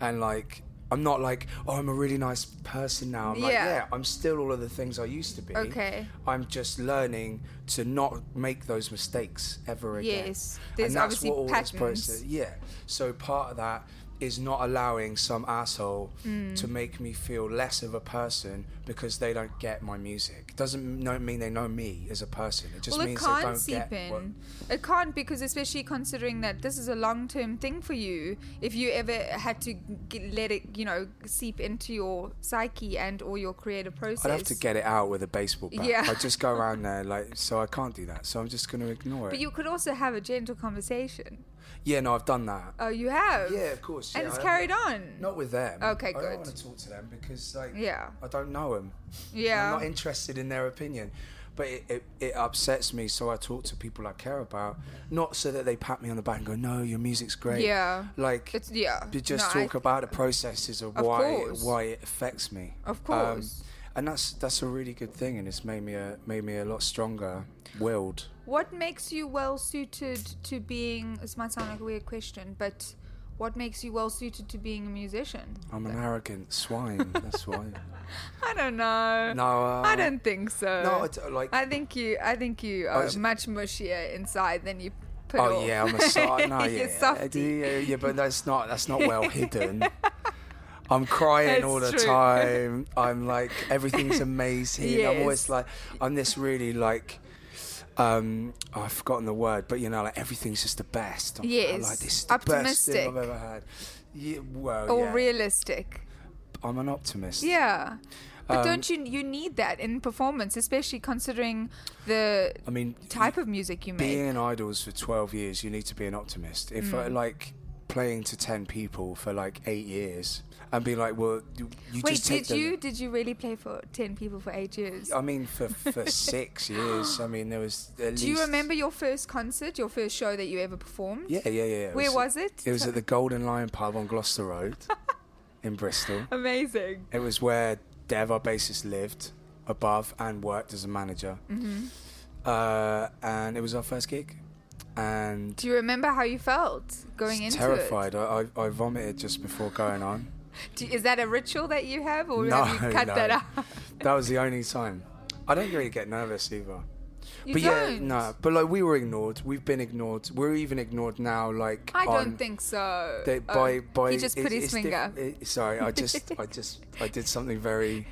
And like, I'm not like, oh, I'm a really nice person now. I'm like, Yeah. yeah, I'm still all of the things I used to be. Okay. I'm just learning to not make those mistakes ever again. Yes. There's and that's obviously what all this patterns. process. Yeah. So part of that is not allowing some asshole Mm. to make me feel less of a person because they don't get my music. Doesn't know, mean they know me as a person. It just well, means they can't don't seep get in. what It can't because, especially considering that this is a long-term thing for you. If you ever had to g- let it, you know, seep into your psyche and or your creative process, I'd have to get it out with a baseball bat. Yeah. I just go around there like, so I can't do that. So I'm just going to ignore But it. But you could also have a gentle conversation. Yeah, no, I've done that. Oh, you have. Yeah, of course. And yeah, it's I- carried on. Not with them. Okay, I don't want to talk to them because like, Yeah. I don't know them. Yeah. I'm not interested in their opinion. But it, it, it upsets me, so I talk to people I care about, not so that they pat me on the back and go, "No, your music's great." Yeah. like It's yeah. to just No, I- talk about the processes of, Of why course. why it affects me. Of Um, course. And that's that's a really good thing, and it's made me a made me a lot stronger willed. What makes you well suited to being? This might sound like a weird question, but what makes you well suited to being a musician? I'm an arrogant swine. That's why. I don't know. No, uh, I don't think so. No, it's, like I think you. I think you are was- much mushier inside than you put Oh off. yeah, I'm a so- no, You're yeah, yeah, yeah, but that's not that's not well hidden. I'm crying all the true. time. I'm like everything's amazing. I'm always like I'm this really like um oh, I've forgotten the word, but you know like everything's just the best. I'm, Yes. like this is the best Optimistic. thing I've ever had. Yeah, well, or yeah. realistic. I'm an optimist. Yeah. But Um, don't you you need that in performance, especially considering the I mean, type of music you make? being in Idles for 12 years you need to be an optimist if Mm. uh, like playing to ten people for like eight years and be like, well, you, you Wait, just did you did you really play for ten people for eight years? I mean, for for six years. I mean, there was. Do you remember your first concert, your first show that you ever performed? Yeah, yeah, yeah. It Where was it? It was at the Golden Lion pub on Gloucester Road in Bristol. Amazing. It was where Dev, our bassist, lived above and worked as a manager. hmm Uh, and it was our first gig. And Do you remember how you felt going into terrified. I, I, I vomited just before going on. Do, is that a ritual that you have, or No, have you cut no. that out? That was the only time. I don't really get nervous either. You but don't. yeah, no. But like we were ignored. We've been ignored. We're even ignored now. Like I on- don't think so. They, Oh, by um, by he just it- put his finger. diff- it- sorry, I just I just I did something very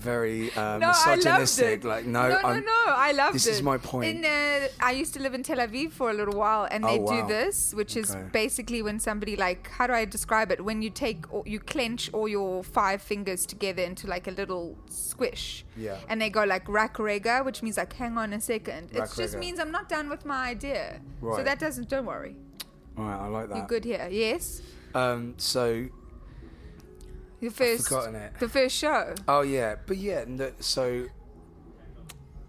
very uh, no, misogynistic. it. Like no, no, I'm, no, no. I loved this This is my point. In uh, I used to live in Tel Aviv for a little while, and they Oh, do this, which is Okay. basically when somebody like, how do I describe it? When you take, or you clench all your five fingers together into like a little squish. Yeah. And they go like rakrega, which means like, hang on a second. It just means I'm not done with my idea. So that doesn't. Don't worry. All right, I like that. You're good here. Yes. Um, so The first. forgotten it. The first show. Oh yeah, but yeah, no, so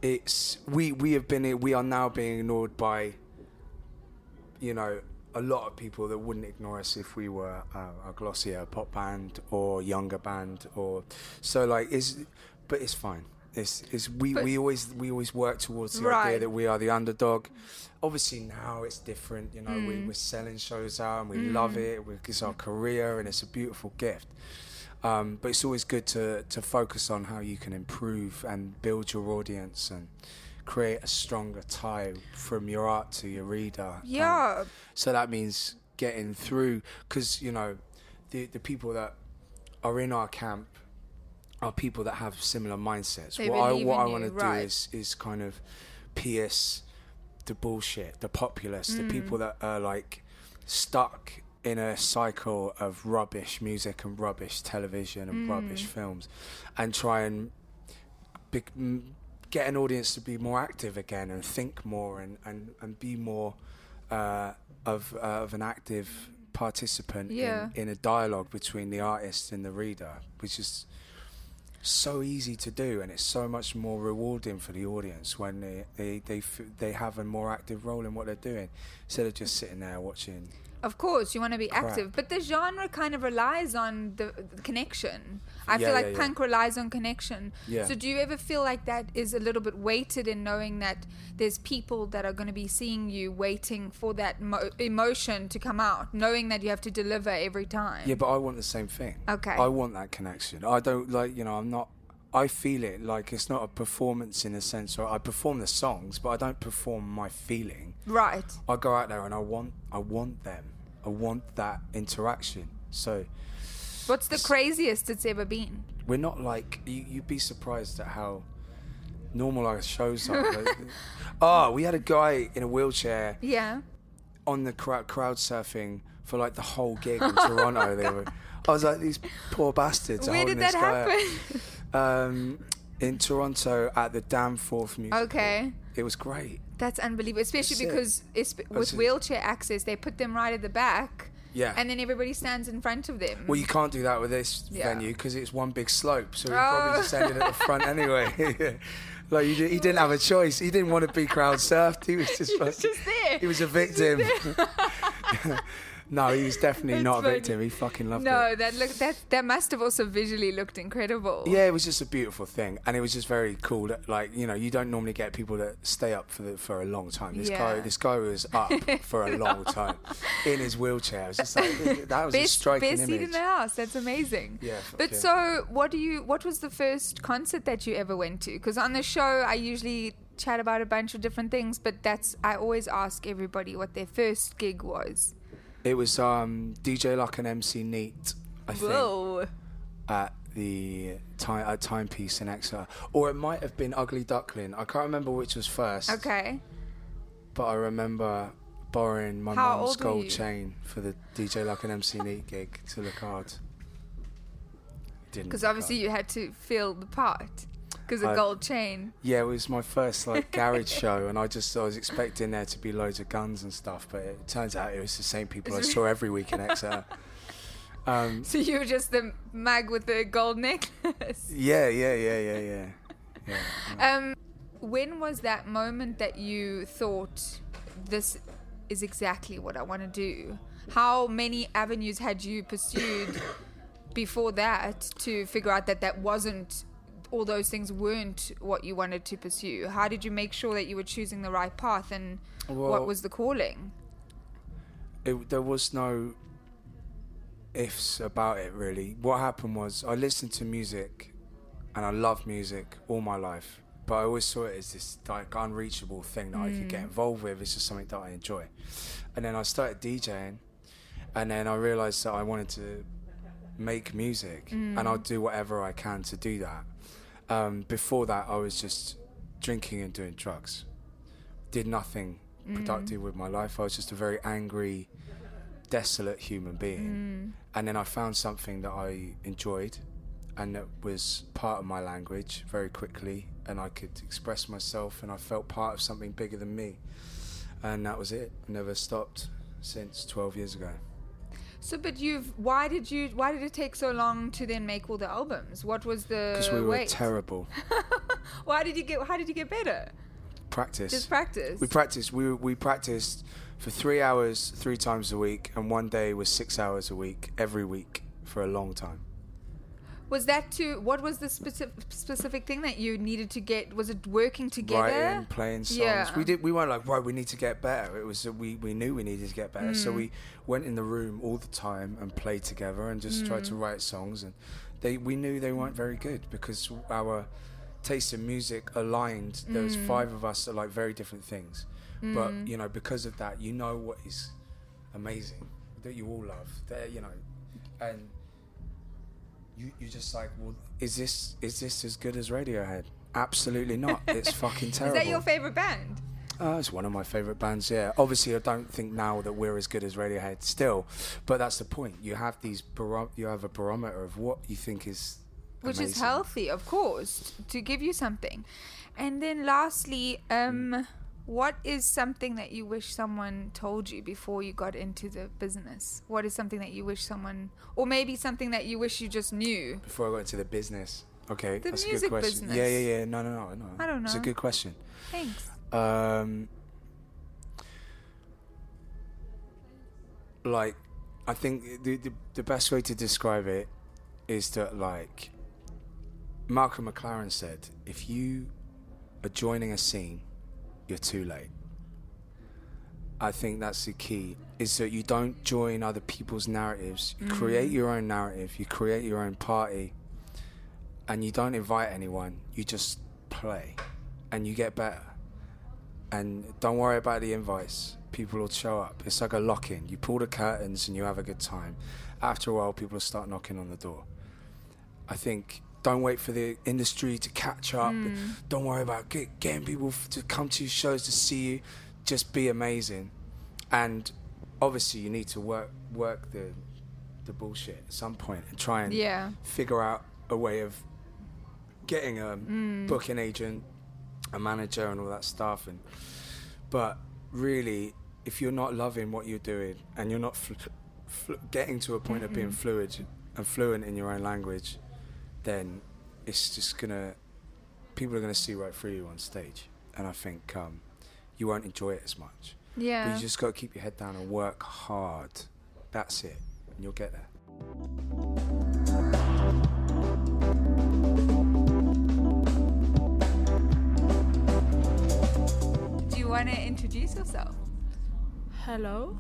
it's we we have been we are now being ignored by you know a lot of people that wouldn't ignore us if we were uh, a glossier pop band or younger band or so like is but it's fine. It's, it's we, But- we always we always work towards the Right. idea that we are the underdog. Obviously now it's different. You know we, Mm. we're selling shows out and we love it. We- It's our career and it's a beautiful gift. Um, but it's always good to, to focus on how you can improve and build your audience and create a stronger tie from your art to your reader. Um, Yeah. so that means getting through because you know the the people that are in our camp are people that have similar mindsets. They what I what I want to right. do is is kind of pierce the bullshit, the populace, the Mm. people that are like stuck in a cycle of rubbish music and rubbish television and Mm. rubbish films, and try and be, get an audience to be more active again and think more and and and be more uh, of uh, of an active participant Yeah. in, in a dialogue between the artist and the reader, which is so easy to do and it's so much more rewarding for the audience when they they they, f- they have a more active role in what they're doing instead of just sitting there watching Of course, you want to be active, but the genre kind of relies on the, connection. I Yeah, feel like yeah, yeah. punk relies on connection. Yeah. So, do you ever feel like that is a little bit weighted in knowing that there's people that are going to be seeing you, waiting for that mo- emotion to come out, knowing that you have to deliver every time? yeah but I want the same thing Okay. I want that connection I don't like you know I'm not I feel it like it's not a performance in a sense or I perform the songs but I don't perform my feeling Right. I go out there and I want I want them I want that interaction so What's the craziest it's ever been? we're not like you, you'd be surprised at how normal our shows are. Like, oh, we had a guy in a wheelchair Yeah. on the crowd, crowd surfing for like the whole gig in Toronto. They were, I was like, these poor bastards. Where holding did that this guy up." happen? Um, in Toronto at the Danforth Musical. Okay. It was great. That's unbelievable, especially because it's, with wheelchair access, they put them right at the back. Yeah. And then everybody stands in front of them. well, you can't do that with this Yeah. venue because it's one big slope, so we Oh. probably just ended at the front anyway. like you, did, he didn't have a choice. He didn't want to be crowd surfed. He was just, He was just there. He was a victim. No, he was definitely not a funny. victim. He fucking loved no, it. that look that that must have also visually looked incredible. Yeah, it was just a beautiful thing, and it was just very cool. That like you know, you don't normally get people that stay up for the, for a long time. This guy, this guy was up for a long time in his wheelchair. It was just like that was a Best, striking best seat in the house. That's amazing. Yeah, But yeah. so, what do you? What was the first concert that you ever went to? Because on the show, I usually chat about a bunch of different things, but that's I always ask everybody what their first gig was. It was um, DJ Luck and MC Neat, I think, Whoa. at the time at timepiece in Exeter, or it might have been Ugly Duckling. I can't remember which was first. Okay. But I remember borrowing my How mum's old were gold you? chain for the DJ Luck and MC Neat gig to look hard. Didn't Because look obviously hard. you had to fill the part. Because a Uh, gold chain. Yeah, it was my first like garage show, and I just I was expecting there to be loads of guns and stuff, but it turns out it was the same people I saw every week in Exeter. Um, So you were just the mag with the gold necklace. yeah, yeah, yeah, yeah, yeah. yeah. Um, when was that moment that you thought this is exactly what I want to do? How many avenues had you pursued before that to figure out that that wasn't all those things weren't what you wanted to pursue? How did you make sure that you were choosing the right path and Well- what was the calling? it, there was no ifs about it really. What happened was I listened to music, and I love music all my life, but I always saw it as this like unreachable thing that I could get mm. involved with. It's just something that I enjoy, and then I started DJing, and then I realized that I wanted to make music, and mm. I'll do whatever I can to do that. Um, before that, I was just drinking and doing drugs. Did nothing productive with my life. I was just a very angry, desolate human being. And then I found something that I enjoyed and that was part of my language very quickly. And I could express myself and I felt part of something bigger than me. And that was it. Never stopped since 12 years ago. So, but you've why did you why did it take so long to then make all the albums? What was the Because we were wait? terrible. Why did you get how did you get better? Practice. Just practice. We practiced. We we practiced for three hours, three times a week, and one day was six hours a week, every week for a long time. Was that to what was the specific specific thing that you needed to get? Was it working together? Writing, playing songs. Yeah. We did. We weren't like right. We need to get better. It was that we we knew we needed to get better, Mm. so we went in the room all the time and played together and just tried Mm. to write songs. And they we knew they weren't very good because our taste in music aligned. There Mm. was five of us that like very different things, but you know because of that, you know what is amazing that you all love. That you know, and you you just like, well, is this is this as good as Radiohead? Absolutely not. It's fucking terrible. Is that your favorite band? Uh, it's one of my favorite bands. Yeah, obviously, I don't think now that we're as good as Radiohead still, but that's the point. You have these baro- you have a barometer of what you think is Which is healthy, of course, to give you something. And then lastly, um what is something that you wish someone told you before you got into the business? What is something that you wish someone or maybe something that you wish you just knew? Before I got into the business, okay, The that's a good question. business. Yeah, yeah, yeah. No, no, no, no. I don't know. It's a good question. Thanks. Um, like, I think the, the the best way to describe it is that like Malcolm McLaren said, if you are joining a scene, you're too late. I think that's the key. Is that you don't join other people's narratives. You mm. create your own narrative. You create your own party, and you don't invite anyone. You just play, and you get better and don't worry about the invites. People will show up. It's like a lock in. You pull the curtains and you have a good time. After a while, people will start knocking on the door. I think don't wait for the industry to catch up. Don't worry about get, getting people f- to come to your shows to see you. Just be amazing. And obviously, you need to work work the the bullshit at some point and try and Yeah. figure out a way of getting a Mm. booking agent, a manager, and all that stuff. And but really, if you're not loving what you're doing and you're not fl- fl- getting to a point of being fluid and fluent in your own language, then it's just gonna people are gonna see right through you on stage, and I think um, you won't enjoy it as much. But Yeah. you just got to keep your head down and work hard. That's it, and you'll get there. Do you want to introduce yourself? Hello.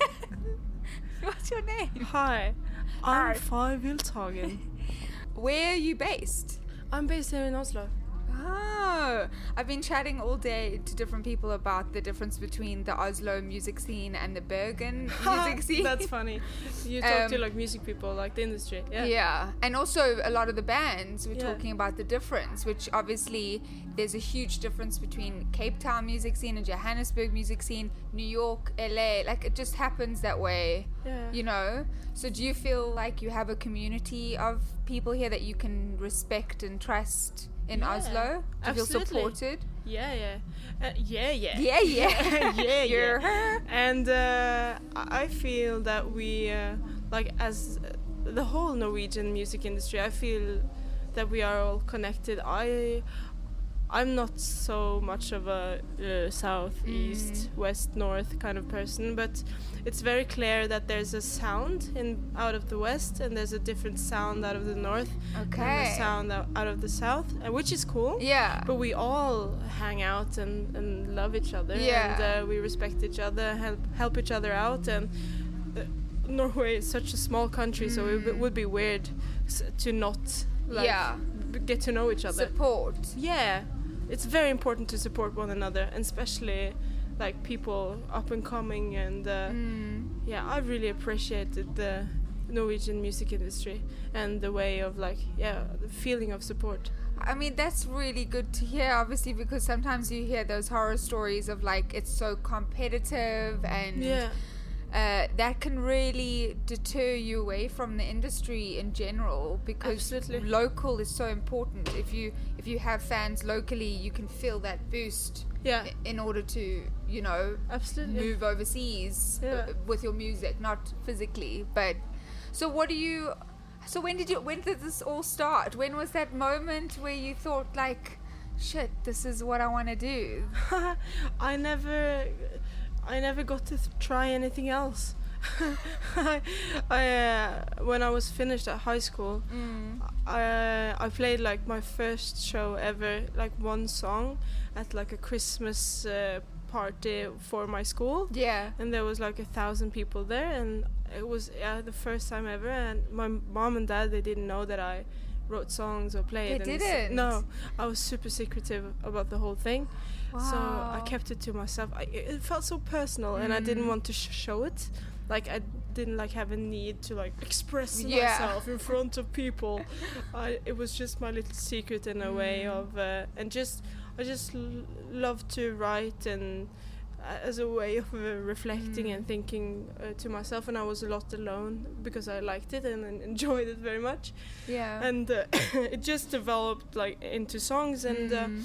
What's your name? Hi. I'm Hi. Fay Wildhagen. Where are you based? I'm based here in Oslo. Oh, I've been chatting all day to different people about the difference between the Oslo music scene and the Bergen music scene. That's funny. You talk to Um, like music people, like the industry. Yeah. Yeah. and also a lot of the bands were Yeah. talking about the difference, which obviously there's a huge difference between Cape Town music scene and Johannesburg music scene, New York, LA. Like it just happens that way. Yeah. You know. So do you feel like you have a community of people here that you can respect and trust in Yeah, Oslo? Do you feel supported? Yeah, yeah. Uh, yeah, yeah. Yeah, yeah. yeah, You're yeah. And uh, I I feel that we, uh, like, as uh, the whole Norwegian music industry, I feel that we are all connected. I, I'm not so much of a uh, south, east, west, north kind of person, but it's very clear that there's a sound in out of the west, and there's a different sound out of the north, and a sound out, of the south, uh, which is cool. Yeah. But we all hang out and, and love each other, Yeah. and uh, we respect each other, help help each other out, and uh, Norway is such a small country, so it w- would be weird s- to not like Yeah. Get to know each other. Support. Yeah, it's very important to support one another, and especially like people up and coming. And uh, Mm. yeah, I really appreciated the Norwegian music industry and the way of like yeah, the feeling of support. I mean, that's really good to hear, obviously, because sometimes you hear those horror stories of like it's so competitive and Yeah. Uh, that can really deter you away from the industry in general because Absolutely. local is so important. If you if you have fans locally, you can feel that boost Yeah. in order to you know Absolutely. move overseas uh, Yeah. with your music, not physically, but. So what do you? So when did you? When did this all start? When was that moment where you thought like, shit, this is what I want to do? I never, I never got to try anything else. I, I uh, when I was finished at high school, Mm. I I played like my first show ever, like one song, at like a Christmas uh, party for my school, Yeah. and there was like a thousand people there, and it was yeah the first time ever, and my mom and dad they didn't know that I wrote songs or played. They didn't? No, I was super secretive about the whole thing. So I kept it to myself. I, it felt so personal, and I didn't Mm. want to sh- show it. Like I didn't like have a need to like express Yeah. myself in front of people. I it was just my little secret in a way Mm. of, uh, and just I just l- love to write and uh, as a way of uh, reflecting Mm. and thinking uh, to myself. And I was a lot alone because I liked it and, and enjoyed it very much. Yeah. And uh, it just developed like into songs and. Uh, Mm.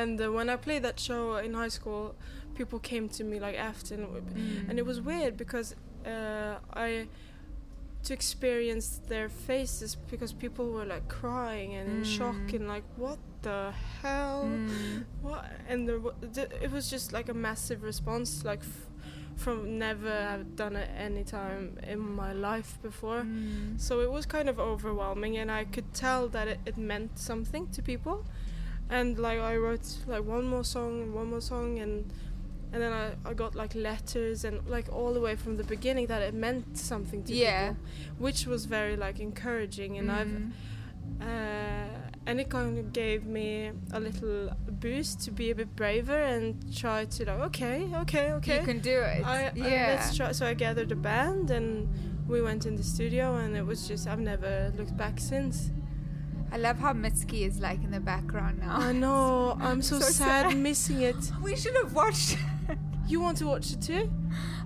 And uh, when I played that show in high school, people came to me like after, and, Mm. and it was weird because uh, I to experience their faces because people were like crying and in shock Mm. and like what the hell, Mm. what? And there, it was just like a massive response, like f- from never have done it any time in my life before. Mm. So it was kind of overwhelming, and I could tell that it, it meant something to people. And like I wrote like one more song and one more song, and and then I, I got like letters and like all the way from the beginning that it meant something to Yeah. people, which was very like encouraging. And I've Mm. uh, and it kind of gave me a little boost to be a bit braver and try to like okay, okay, okay. You can do it. I, I- yeah. let's try. So I gathered a band and we went in the studio, and it was just I've never looked back since. I love how Mitski is like in the background now. I know. I'm so, So sad, sad. missing it. We should have watched. You want to watch it too?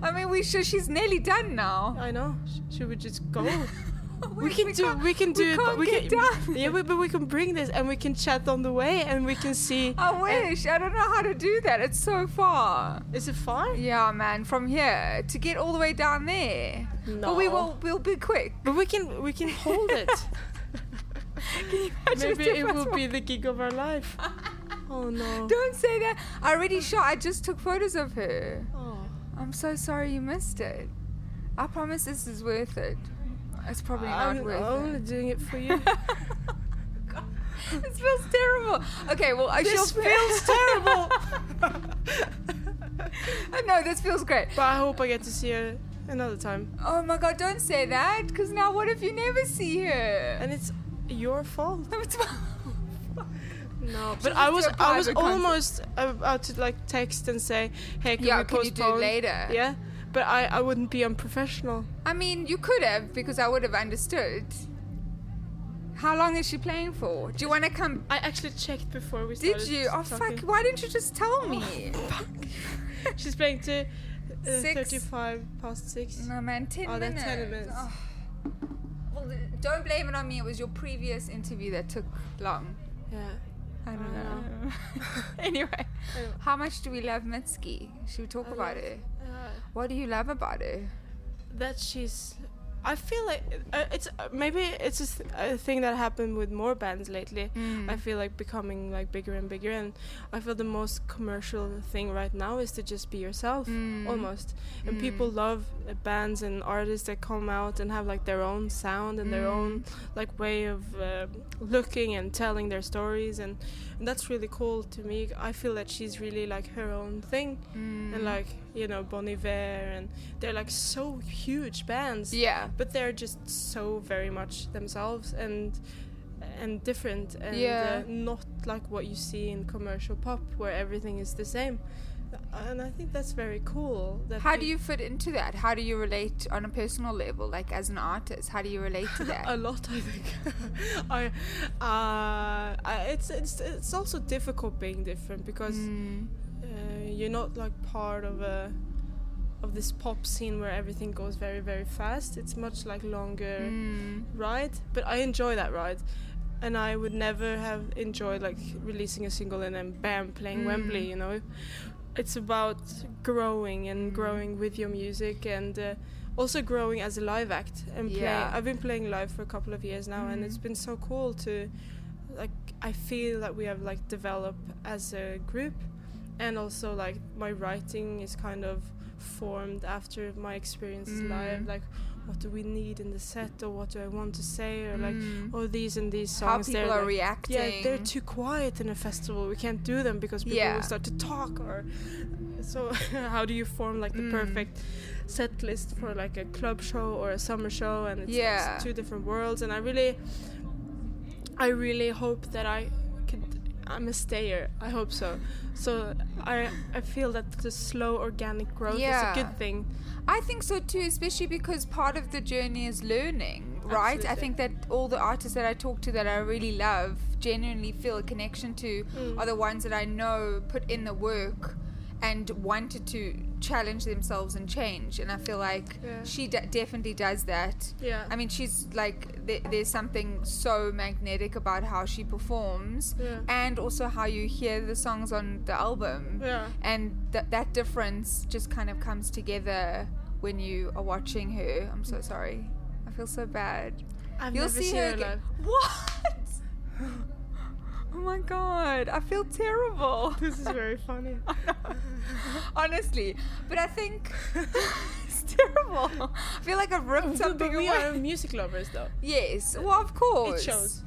I mean, we should. She's nearly done now. I know. Sh- Should we just go? we, we can do. can't- We can do we it. can't we get can. done. Yeah, we, but we can bring this and we can chat on the way and we can see. I wish. I don't know how to do that. It's so far. Is it far? Yeah, man. From here to get all the way down there. No. But we will. We'll be quick. But we can. We can hold it. Maybe it will be the gig of our life. Oh no. Don't say that. I already shot. I just took photos of her. Oh. I'm so sorry you missed it. I promise this is worth it. It's probably not I'm worth only it. doing it for you. this feels terrible. Okay, well, I This shall- feels terrible. no, this feels great. But I hope I get to see her another time. Oh my god, don't say that, because now what if you never see her? And it's your fault. No, but I was I was almost about to like text and say, "Hey, can Yeah, we can you do it postpone?" later? Yeah, but I I wouldn't be unprofessional. I mean, you could have, because I would have understood. How long is she playing for? Do you want to come? I actually checked before we started. Did you? Oh, fuck. Why didn't you just tell me? She's playing to Uh, Six. 35 past 6. No, man, 10 Oh, minutes. 10 minutes. Oh. Don't blame it on me. It was your previous interview that took long. Yeah. I don't know. anyway, how much do we love Mitski? Should we talk I about love- her? Uh, What do you love about her? that she's I feel like uh, it's uh, maybe it's a, th- a thing that happened with more bands lately. Mm. I feel like becoming like bigger and bigger, and I feel the most commercial thing right now is to just be yourself, Mm. almost. And Mm. people love uh, bands and artists that come out and have like their own sound and their Mm. own like way of uh, looking and telling their stories, and, and that's really cool to me. I feel that she's really like her own thing, Mm. and like you know Bon Iver, and they're like so huge bands Yeah. but they're just so very much themselves and and different and Yeah. uh, not like what you see in commercial pop where everything is the same and i think that's very cool that How do you fit into that? How do you relate on a personal level, like as an artist? How do you relate to that? a lot i think i uh I, it's it's it's also difficult being different because Mm. uh, you're not like part of a of this pop scene where everything goes very very fast it's much like longer Mm. ride but i enjoy that ride and i would never have enjoyed like releasing a single and then bam playing Mm. wembley you know it's about growing and Mm. growing with your music and uh, also growing as a live act and play Yeah. i've been playing live for a couple of years now and Mm. it's been so cool to like i feel that we have like developed as a group and also like my writing is kind of formed after my experiences Mm. live like what do we need in the set or what do i want to say or like Mm. oh these and these songs How people are like, reacting. yeah they're too quiet in a festival we can't do them because people Yeah. will start to talk or so how do you form like the Mm. perfect set list for like a club show or a summer show and it's, Yeah. it's two different worlds and i really i really hope that i i'm a stayer i hope so so i i feel that the slow organic growth Yeah. is a good thing I think so too, especially because part of the journey is learning, right? I think that all the artists that I talk to that I really love, genuinely feel a connection to, Mm. are the ones that I know put in the work and wanted to challenge themselves and change. And I feel like Yeah. she d- definitely does that. yeah I mean, she's like, th- there's something so magnetic about how she performs yeah and also how you hear the songs on the album yeah and th- that difference just kind of comes together when you are watching her. I'm so sorry. I feel so bad. I've You'll see her her again. What? Oh my god, I feel terrible. this is very funny Honestly, but I think it's terrible. I feel like I've ripped oh, something but we away. are music lovers though Yes, well, of course. It shows.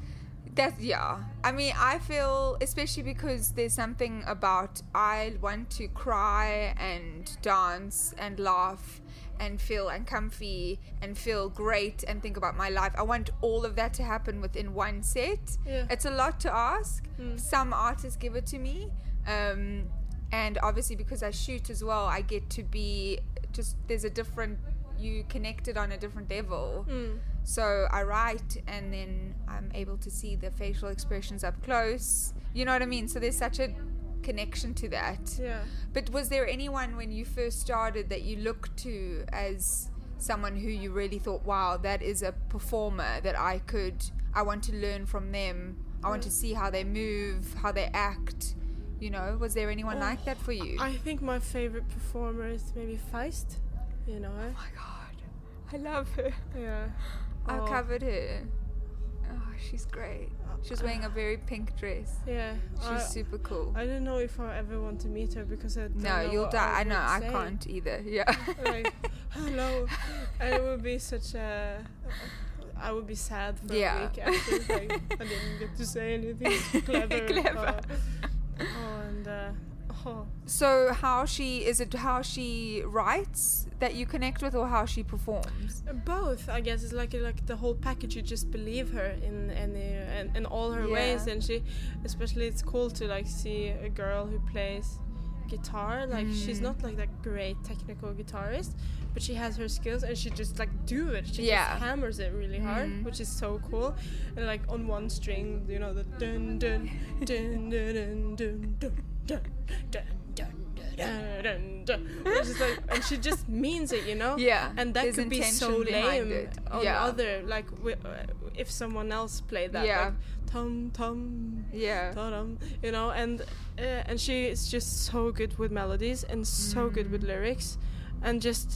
That yeah. I mean, I feel especially because there's something about I want to cry and dance and laugh and feel uncomfy and feel great and think about my life. I want all of that to happen within one set. Yeah. It's a lot to ask. Mm. Some artists give it to me. Um, and obviously because I shoot as well, I get to be just there's a different you connected on a different level. Mm. So I write and then I'm able to see the facial expressions up close. You know what I mean? So there's such a connection to that. Yeah. But was there anyone when you first started that you looked to as someone who you really thought, wow, that is a performer that I could, I want to learn from them. I want to see how they move, how they act. You know, was there anyone Oh, like that for you? I think my favorite performer is maybe Feist. You know oh my god, I love her. Yeah. I Oh, covered her. Oh, she's great. She was wearing a very pink dress. Yeah. She's I, super cool. I don't know if I ever want to meet her because I don't no, know you'll die. I, would know. I say. can't either. Yeah. like, hello. And it would be such a. I would be sad for Yeah. a week after. Like, I didn't get to say anything clever. Clever. Oh, and. Uh, so how she is it? How she writes that you connect with, or how she performs? Both, I guess, it's like like the whole package. You just believe her in any in, in all her ways, and she, especially, it's cool to like see a girl who plays guitar. Like she's Mm. not like that great technical guitarist, but she has her skills and she just like do it. She Yeah. just hammers it really hard, Mm. which is so cool. And like on one string, you know, the dun dun dun dun dun dun dun dun dun dun dun dun, dun, dun. Like, and she just means it, you know. Yeah, And that could be so lame on Yeah. other like uh, if someone else played that. Yeah. Like, tum tum. Yeah. You know, and uh, and she is just so good with melodies and so good Mm. with lyrics, and just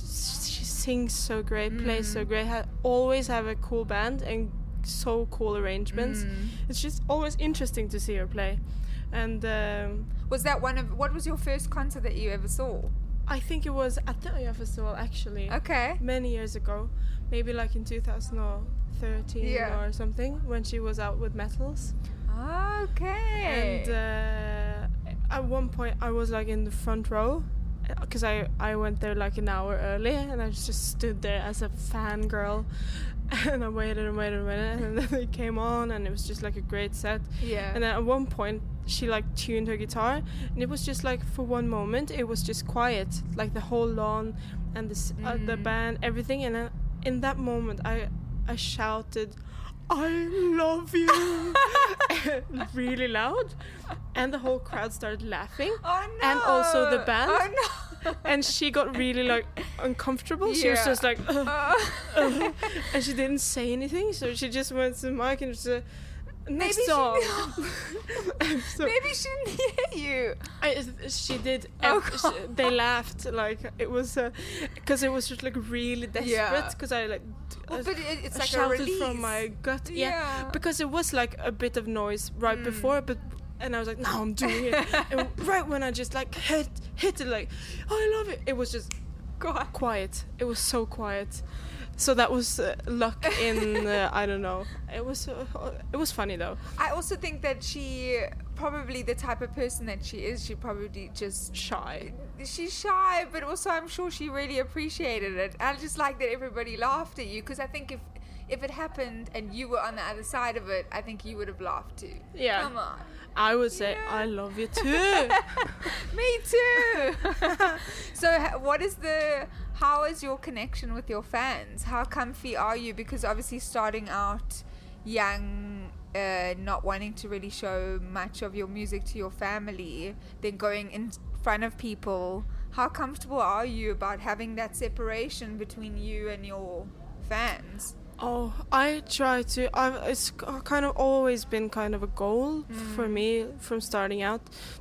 she sings so great, plays Mm. so great. Ha- always have a cool band and so cool arrangements. Mm. It's just always interesting to see her play, and um, Was that one of what was your first concert that you ever saw? I think it was at the Øya Festival actually. Okay. Many years ago, maybe like in 2013 Yeah. or something, when she was out with Metals. Okay. And uh, at one point, I was like in the front row because I, I went there like an hour early and I just stood there as a fangirl. And I waited and waited and waited, and then they came on, and it was just like a great set. Yeah. And then at one point, she like tuned her guitar, and it was just like for one moment, it was just quiet, like the whole lawn and the s uh, the Mm. band, everything. And then in that moment, I I shouted, "I love you!" really loud, and the whole crowd started laughing. oh no. and also the band. Oh no. And she got really like uncomfortable. She was just like, "Ugh, Uh, and she didn't say anything. So she just went to the mic and just. Uh, Next Maybe she song. knew. So- Maybe she didn't hear you. I, she did. Oh, she- they laughed like it was because it was just like really desperate. Yeah. Because I like Well, uh, but it, it's I like a shouted release. from my gut. Yeah. Yeah. because it was like a bit of noise right Mm. before, but and I was like, now I'm doing it. and right when I just like hit hit it, like oh, I love it. It was just God. quiet. It was so quiet. So that was uh, luck in uh, I don't know. It was uh, it was funny though. I also think that she probably the type of person that she is. She probably just Shy. she's shy, but also I'm sure she really appreciated it. I just like that everybody laughed at you because I think if if it happened and you were on the other side of it, I think you would have laughed too. Yeah. Come on. I would say Yeah. I love you too. Me too. so, what is the? How is your connection with your fans? How comfy are you? Because obviously, starting out young, uh, not wanting to really show much of your music to your family, then going in front of people. How comfortable are you about having that separation between you and your fans? Oh, I try to. I've, it's kind of always been kind of a goal for mm. me from starting out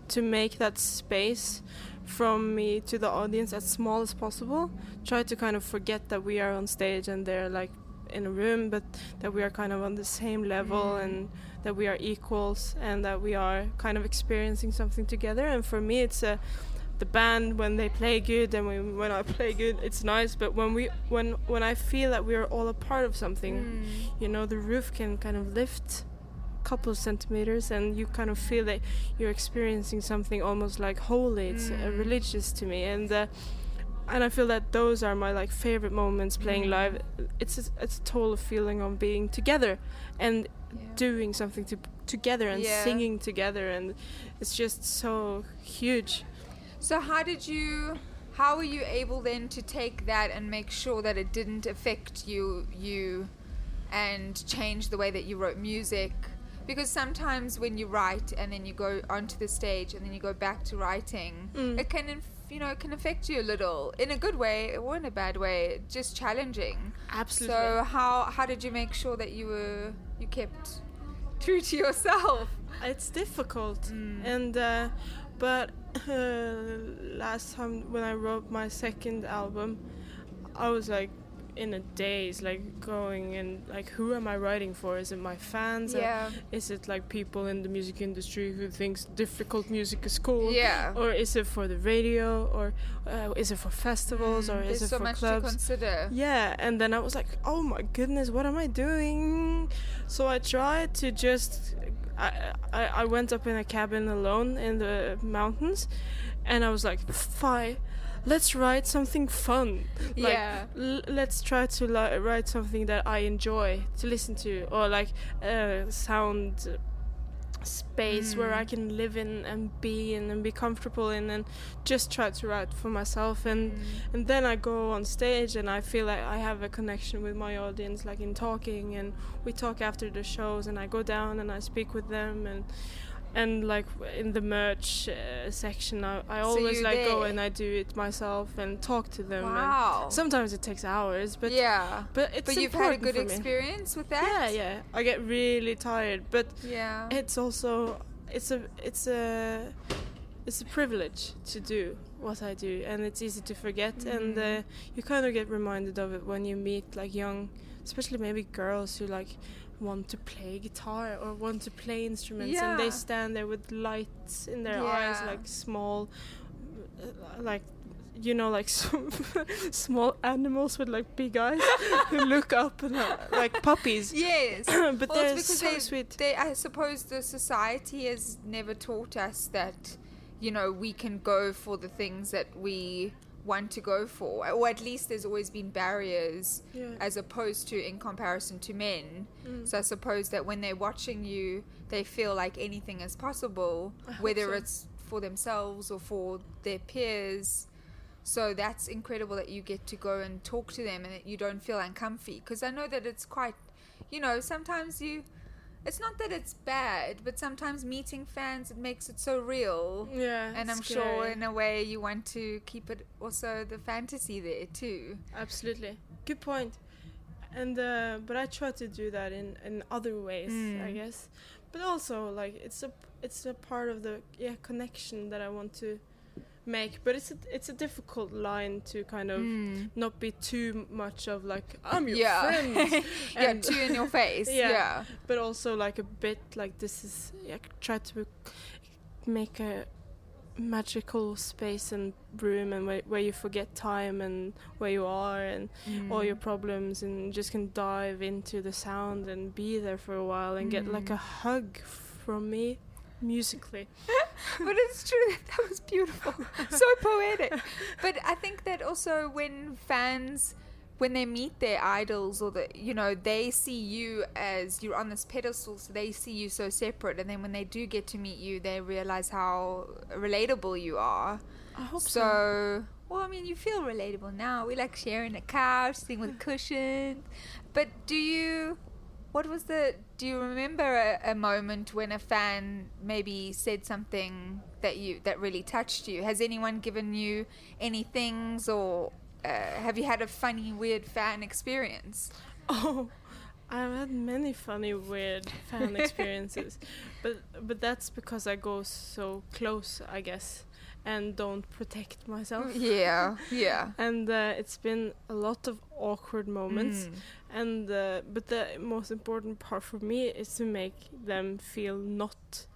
to make that space from me to the audience as small as possible. Try to kind of forget that we are on stage and they're like in a room, but that we are kind of on the same level mm. and that we are equals and that we are kind of experiencing something together. And for me, it's a the band when they play good and when, when I play good it's nice but when we when when I feel that we are all a part of something you know the roof can kind of lift a couple of centimeters and you kind of feel that you're experiencing something almost like holy it's uh, Mm. religious to me and uh, and I feel that those are my like favorite moments playing Mm. live it's a, it's a total feeling of being together and Yeah. doing something to, together and Yeah. singing together and it's just so huge So how did you how were you able then to take that and make sure that it didn't affect you you and change the way that you wrote music? Because sometimes when you write and then you go onto the stage and then you go back to writing, Mm. it can inf- you know it can affect you a little in a good way or in a bad way, just challenging. absolutely So how how did you make sure that you were you kept true to yourself? it's difficult Mm. and uh, but uh, last time when i wrote my second album i was like in a daze like going and like who am i writing for is it my fans Yeah. is it like people in the music industry who thinks difficult music is cool Yeah. or is it for the radio or uh, is it for festivals or Mm, is it so for much clubs to consider. yeah, and then I was like, oh my goodness, what am I doing? So I tried to just. I, I, I went up in a cabin alone in the mountains and I was like, fine, let's write something fun. Like, Yeah. L- let's try to li- write something that I enjoy to listen to or like uh, sound space where I mm. can live in and be in and be comfortable in and just try to write for myself. And mm. and then I go on stage and I feel like I have a connection with my audience like in talking. And we talk after the shows and I go down and I speak with them. And and like in the merch uh, section, I, I So always like go and I do it myself and talk to them. Wow. And sometimes it takes hours, but yeah. but it's But you've had a good experience with that? yeah. Yeah I get really tired, but Yeah. it's also it's a it's a it's a privilege to do what I do, and it's easy to forget, and Mm. uh, you kind of get reminded of it when you meet like young, especially maybe girls who like want to play guitar or want to play instruments, and they stand there with lights in their eyes, like small, uh, like. You know, like some small animals with like big eyes who look up and uh, like puppies. Yes. but well, they're because so they, sweet. they, I suppose the society has never taught us that, you know, we can go for the things that we want to go for, or at least there's always been barriers Yeah. as opposed to in comparison to men. Mm. So I suppose that when they're watching you, they feel like anything is possible, whether so. it's for themselves or for their peers. So that's incredible that you get to go and talk to them and that you don't feel uncomfy. Because I know that it's quite, you know, sometimes you. It's not that it's bad, but sometimes meeting fans it makes it so real. Yeah, And I'm it's sure in a way you want to keep it also the fantasy there too. Absolutely, good point. And uh, but I try to do that in in other ways, I Mm. guess. But also like it's a it's a part of the yeah connection that I want to make. But it's a it's a difficult line to kind of Mm. not be too much of like I'm your Yeah. friend. Yeah, and- too in your face, yeah. But also like a bit like this is yeah, try to make a magical space and room and where, where you forget time and where you are and all your Mm. problems and just can dive into the sound and be there for a while and get like Mm. a hug from me musically but it's true that that was beautiful. So poetic. But i think that also when fans when they meet their idols or the you know they see you as you're on this pedestal so they see you so separate and then when they do get to meet you they realize how relatable you are. I hope so. so. well i mean you feel relatable now. We like sharing a couch sitting with cushions. But do you what was the do you remember a, a moment when a fan maybe said something that you that really touched you? Has anyone given you any things or uh, have you had a funny weird fan experience? Oh I've had many funny, weird fan experiences, but but that's because I go so close, I guess, and don't protect myself. Yeah, yeah. And uh, it's been a lot of awkward moments, Mm. and uh, but the most important part for me is to make them feel not.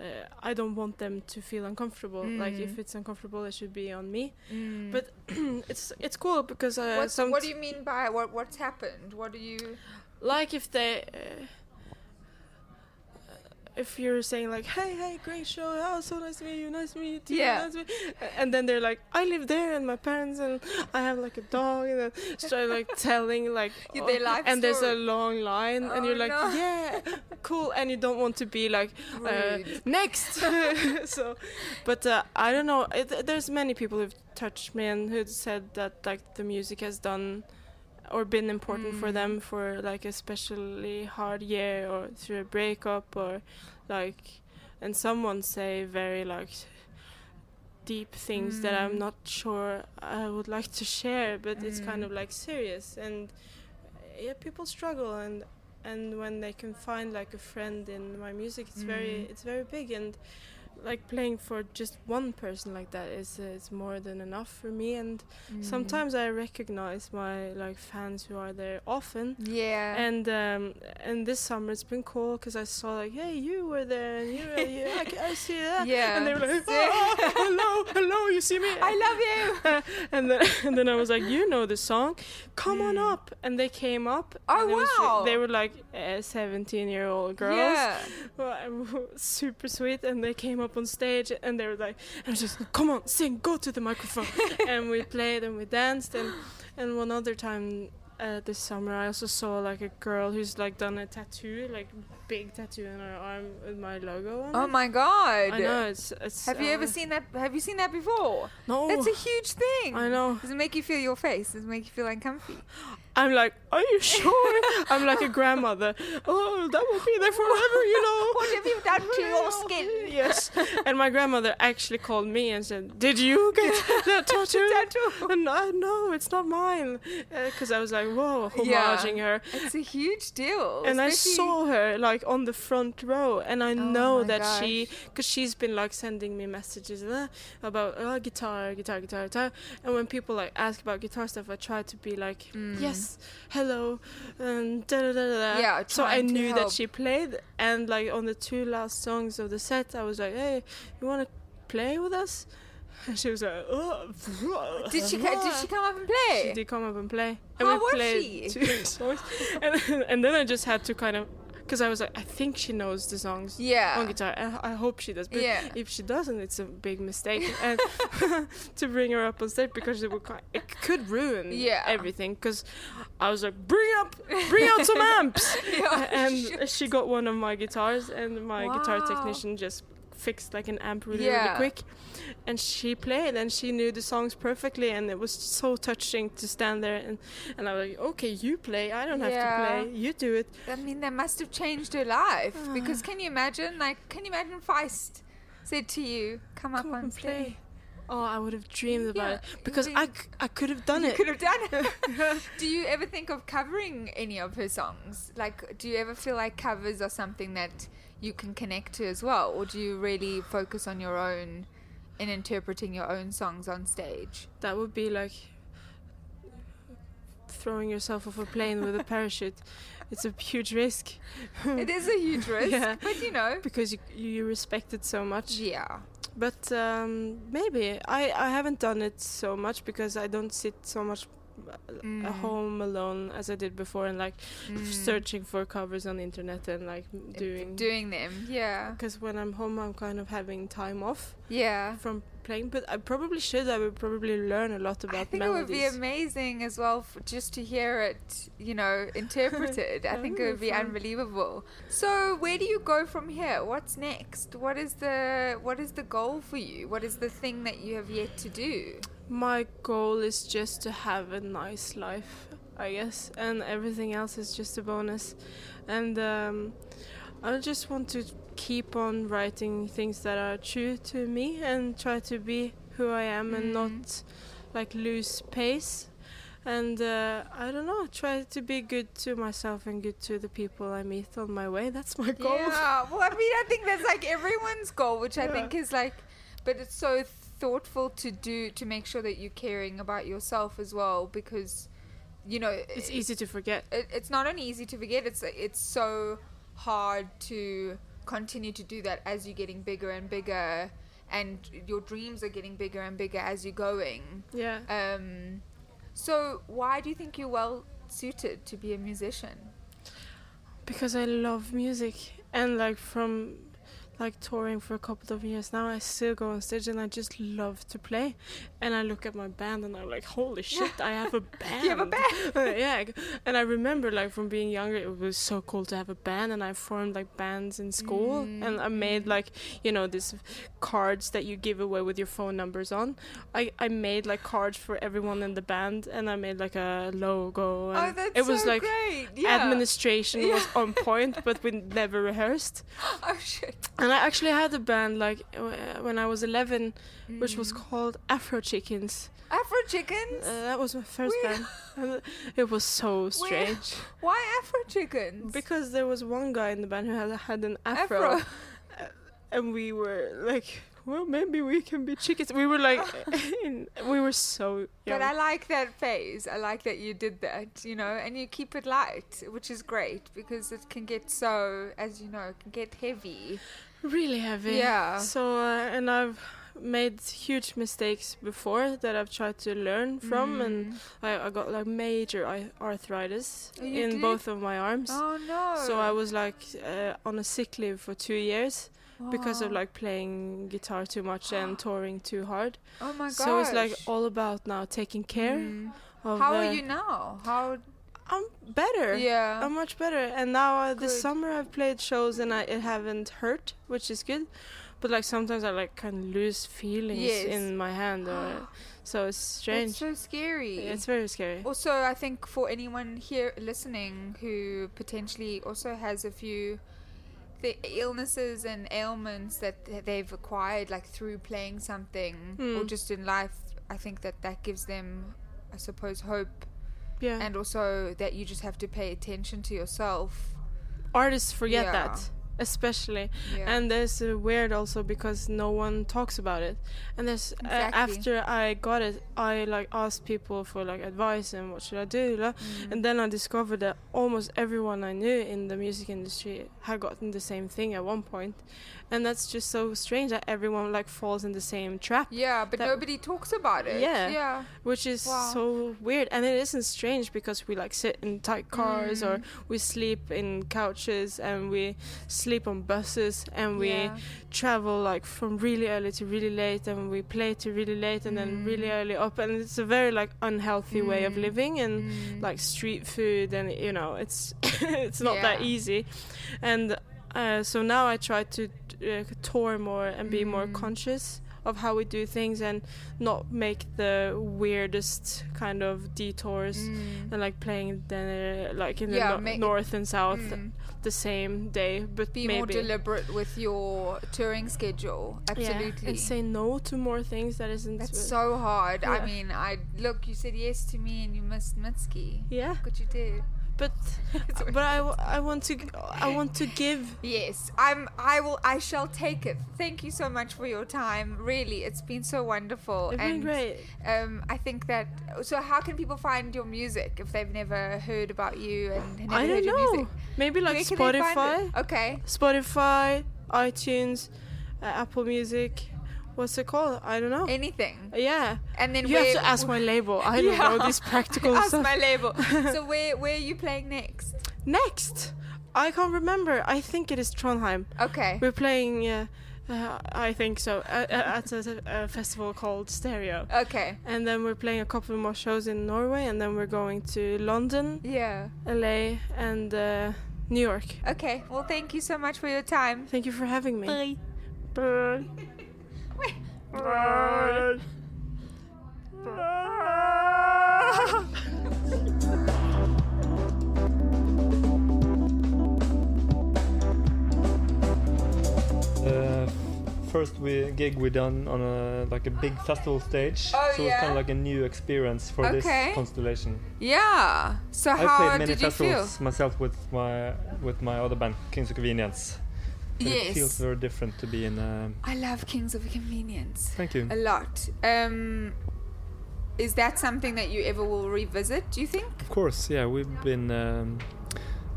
Uh, I don't want them to feel uncomfortable. Like Mm. if it's uncomfortable, it should be on me. Mm. But it's it's cool because uh, what do you mean by what what's happened what do you like if they uh, if you're saying like hey hey great show. Oh so nice to meet you. Nice to meet you too, Yeah. nice to meet and then they're like I live there and my parents and I have like a dog. And then start like telling like oh, their life and there's a long line and Oh, you're like no. yeah cool. And you don't want to be like uh, next. So but uh, I don't know. It, there's many people who've touched me and who said that like the music has done or been important for Mm. them for like a especially hard year or through a breakup or like and someone say very like deep things that I'm Mm. not sure I would like to share but it's kind Mm. of like serious and uh, yeah people struggle and and when they can find like a friend in my music it's very Mm. it's very big and like playing for just one person like that is uh, is more than enough for me. And Mm. sometimes I recognize my like fans who are there often. Yeah. And um and this summer it's been cool because I saw like hey you were there and you, were, you I see that. Yeah. and they were like oh, hello hello you see me? I love you. And then and then I was like you know the song? Come on up. And they came up Mm. Oh, it was wow. they were like uh, 17 year old girls. Yeah. super sweet. And they came up on stage and they were like and just come on sing go to the microphone. And we played and we danced and and one other time uh, this summer I also saw like a girl who's like done a tattoo like big tattoo on her arm with my logo on oh it. my god. I know it's it's have you ever uh, seen that have you seen that before? No. That's a huge thing. I know. Does it make you feel your face? Does it make you feel uncomfy I'm like are you sure I'm like a grandmother. Oh, that will be there forever, you know. What have you done to your skin? Yes. And my grandmother actually called me and said, "Did you get that tattoo?" Tattoo. And I no, it's not mine, because I was like, whoa, Yeah. homaging her. It's a huge deal. And I saw her like on the front row, and I know Oh my that she, because she's been like sending me messages uh, about uh, guitar, guitar, guitar, guitar. And when people like ask about guitar stuff, I try to be like, yes, hello, and da da da da. Yeah, So I knew help. that she played, and like on the two last songs of the set, I was like, hey, you want to play with us? And she was like, oh. Did she? co- Did she come up and play? She did come up and play. How and we was played she? two songs. And, and then I just had to kind of, because I was like, I think she knows the songs Yeah. on guitar. I, I hope she does. But Yeah. if she doesn't, it's a big mistake. and to bring her up on stage because it would it could ruin Yeah. everything. Because I was like, bring up, bring out some amps. Yeah, and she got one of my guitars, and my guitar technician just fixed like an amp really, Yeah. really quick and she played and she knew the songs perfectly and it was so touching to stand there and, and I was like okay you play I don't have Yeah. to play you do it I mean, that must have changed her life. Because can you imagine? Like, can you imagine Feist said to you, "Come up Come on and stage." play oh I would have dreamed about Yeah, it because I, c- I could have done You it could have done it. do you ever think of covering any of her songs? Like, do you ever feel like covers are something that you can connect to as well, or do you really focus on your own in interpreting your own songs on stage? that would be like throwing yourself off a plane with a parachute it's a huge risk it is a huge risk, Yeah. but you know, because you, you respect it so much yeah. But um, maybe I, I haven't done it so much because I don't sit so much Mm. at home alone as I did before and like Mm. searching for covers on the internet and like doing doing them, yeah, because when I'm home I'm kind of having time off yeah. from playing but I probably should I would probably learn a lot about I think melodies. it would be amazing as well just to hear it, you know, interpreted. I think it would be be fun. unbelievable. So, where do you go from here? What's next? What is the what is the goal for you? What is the thing that you have yet to do? My goal is just to have a nice life, I guess, and everything else is just a bonus. And um, I just want to keep on writing things that are true to me and try to be who I am and not like lose pace. And uh, I don't know, try to be good to myself and good to the people I meet on my way. That's my goal. Yeah, well, I mean, I think that's like everyone's goal, which I think is like, but it's so thoughtful to do to make sure that you're caring about yourself as well, because you know It's easy to forget. it, it's not only easy to forget it's it's so hard to continue to do that as you're getting bigger and bigger and your dreams are getting bigger and bigger as you're going Yeah. um so why do you think you're well suited to be a musician because I love music and like from like touring for a couple of years now I still go on stage and I just love to play. And I look at my band and I'm like holy shit I have a band You have a band? yeah and I remember like from being younger it was so cool to have a band and I formed like bands in school Mm, and I made like you know these cards that you give away with your phone numbers on. I, I made like cards for everyone in the band and I made like a logo and oh that's it was so like great. Yeah. administration was on point, but we never rehearsed. oh shit. And I actually had a band like uh, when I was 11, which was Mm. called Afro Chickens. afro chickens Uh, that was my first Where- band. It was so strange why afro chickens because there was one guy in the band who had had an afro, Afro. uh, and we were like, well, maybe we can be chickens. We were like, in, we were so young. But I like that phase. I like that you did that, you know, and you keep it light, which is great because it can get so, as you know, it can get heavy. Really heavy. Yeah. So uh, and I've made huge mistakes before that I've tried to learn from, and Mm. I, I got like major arthritis Oh, in did? both of my arms. Oh no! So I was like uh, on a sick leave for two years because of like playing guitar too much and touring too hard. Oh my gosh! So it's like all about now taking care Mm. of. How uh, are you now? How? I'm better. Yeah. I'm much better. And now uh, this summer I've played shows and I it haven't hurt, which is good. But like sometimes I like kind of lose feelings Yes. in my hand or So it's strange. It's so scary. It's very scary. Also, I think for anyone here listening who potentially also has a few the illnesses and ailments that they've acquired like through playing something or Mm. just in life, I think that that gives them, I suppose, hope. Yeah. And also that you just have to pay attention to yourself. Artists forget Yeah. that, especially. Yeah. And there's uh, weird also because no one talks about it. And there's uh, after I got it, I like asked people for like advice and what should I do, Mm. and then I discovered that almost everyone I knew in the music industry had gotten the same thing at one point, and that's just so strange that everyone like falls in the same trap. Yeah, but nobody talks about it. Yeah. Yeah. which is Wow. so weird and it isn't strange because we like sit in tight cars or Mm. we sleep in couches and we sleep on buses and we Yeah. travel like from really early to really late and we play to really late and then really Mm. early up and it's a very like unhealthy way of Mm. living and Mm. like street food and you know it's it's not that easy and uh, so now i try to uh, tour more and be more Mm. conscious of how we do things and not make the weirdest kind of detours Mm. and like playing the like in the no- north and south Mm. the same day but Be maybe more deliberate with your touring schedule. yeah, Absolutely. and say no to more things that isn't That's so hard. I mean, I look. You said yes to me, and you missed Mitski. yeah what you did. But but I, I want to I want to give Yes, I'm. I will. I shall take it. Thank you so much for your time. Really, it's been so wonderful. It's been and great. Um, I think that. So, how can people find your music if they've never heard about you and never heard don't your know music? maybe like Where can they find Spotify? Okay. Spotify iTunes uh, Apple Music what's it called I don't know Anything. yeah And then you where, have to ask my label I don't know this practical ask stuff my label. so where where are you playing next? next I can't remember I think it is Trondheim Okay. we're playing uh, uh, I think so uh, at a, a festival called Stereo Okay. and then we're playing a couple more shows in Norway and then we're going to London Yeah. LA and uh, New York Okay. Well, thank you so much for your time. thank you for having me Bye. Bye. Bye. Uh, first we gig we done on a like a big festival stage, Oh, so it was kind of like a new experience for Okay. this constellation. Yeah. So I how played many did you feel? festivals myself with my with my other band, Kings of Convenience. And It feels Yes. very different to be in. A, I love Kings of Convenience thank you. a lot. Um, is that something that you ever will revisit? Do you think? Of course, yeah, we've been um,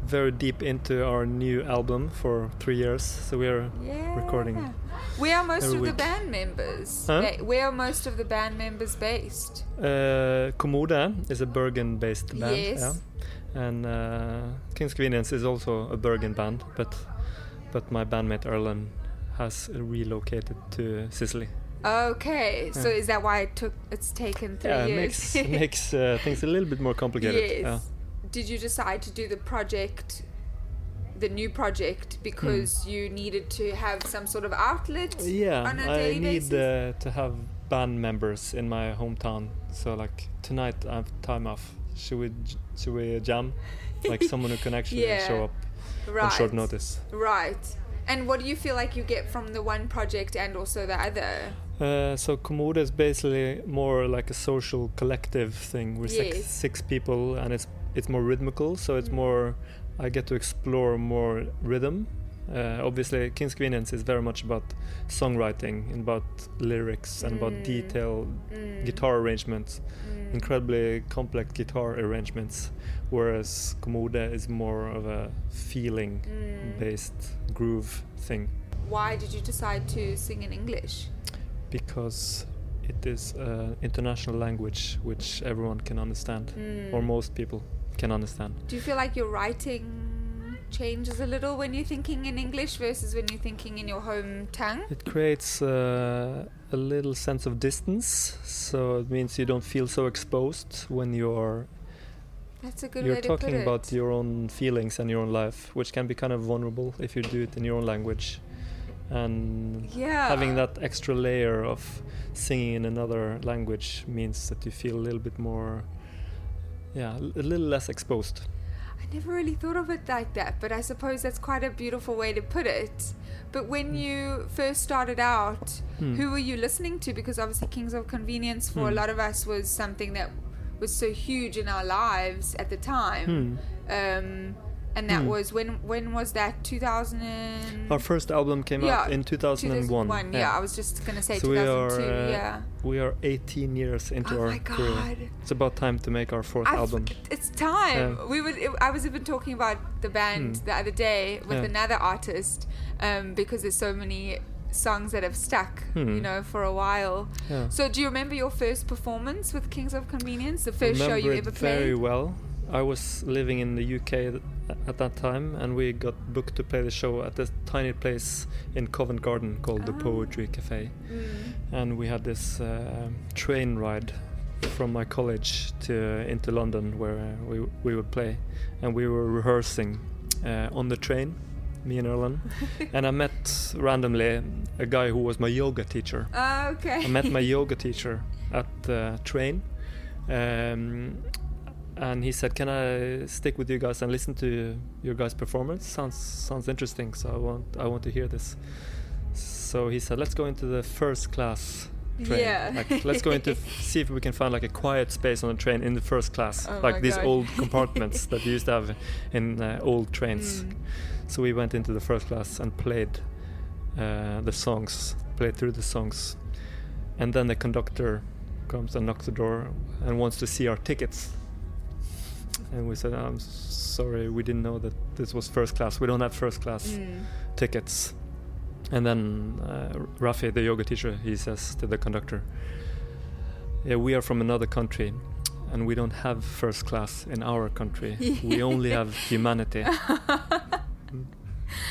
very deep into our new album for three years, so we are Yeah. recording. Where are most of the band members? Huh? Where are most of the band members based? Uh, Kommode is a Bergen-based band, Yes. yeah, and uh, Kings of Convenience is also a Bergen band, but but my bandmate Erlend has relocated to Sicily. Okay, so is that why it took? It's taken three yeah, it years. makes makes uh, things a little bit more complicated. yes. yeah. Did you decide to do the project, the new project, because you needed to have some sort of outlet? Hmm. Yeah, on a I daily need basis? uh, to have band members in my hometown. So like tonight I have time off. Should we should we jam? Like someone who can actually Yeah. show up right. on short notice. Right. And what do you feel like you get from the one project and also the other? Uh, so Kommode is basically more like a social collective thing. We're six, Yes. six people, and it's it's more rhythmical. So it's more. I get to explore more rhythm. Uh, obviously, King's Convenience is very much about songwriting, and about lyrics, and about Mm. detailed Mm. guitar arrangements, Mm. incredibly complex guitar arrangements. Whereas Kommode is more of a feeling-based Mm. groove thing. Why did you decide to sing in English? because it is an international language which everyone can understand, Mm. or most people can understand. Do you feel like your writing changes a little when you're thinking in English versus when you're thinking in your home tongue? It creates uh, a little sense of distance, so it means you don't feel so exposed when you're That's a good you're way to talking about your own feelings and your own life, which can be kind of vulnerable if you do it in your own language. and Yeah. having that extra layer of singing in another language means that you feel a little bit more, yeah, a little less exposed. I never really thought of it like that, but I suppose that's quite a beautiful way to put it. But when you first started out, Hmm. who were you listening to? Because obviously, Kings of Convenience for a Hmm. lot of us was something that was so huge in our lives at the time. Um, and that Hmm. was when when was that? 2000 and Our first album came Yeah, out in 2001. 2001, Yeah. I was just gonna say So we are, uh, yeah. We are 18 years into Oh our my career. It's about time to make our 4th I've- album. It's time. Yeah. We would. I was even talking about the band Hmm. the other day with Yeah. another artist, um, because there's so many songs that have stuck, you Hmm. know, for a while. Yeah. So, do you remember your first performance with Kings of Convenience? The first show you ever very well. I was living in the UK at that time, and we got booked to play the show at this tiny place in Covent Garden called the Ah. Poetry Cafe. Mm. And we had this uh, train ride from my college to into London where uh, we we would play, and we were rehearsing uh, on the train, me and Erlend. and I met randomly a guy who was my yoga teacher. Ah, okay. I met my yoga teacher at the train, um, and he said, "Can I stick with you guys and listen to your guys' performance? Sounds sounds interesting. So I want I want to hear this." So he said, "Let's go into the first class." Train. Yeah. Like, let's go into see if we can find like a quiet space on the train in the first class, Oh like these God. old compartments that you used to have in uh, old trains. Mm. So we went into the first class and played uh, the songs, played through the songs, and then the conductor comes and knocks the door and wants to see our tickets. And we said, "I'm sorry, we didn't know that this was first class. We don't have first class Mm. tickets." And then uh, Rafi, the yoga teacher, he says to the conductor, "Yeah, we are from another country." And we don't have first class in our country. we only have humanity.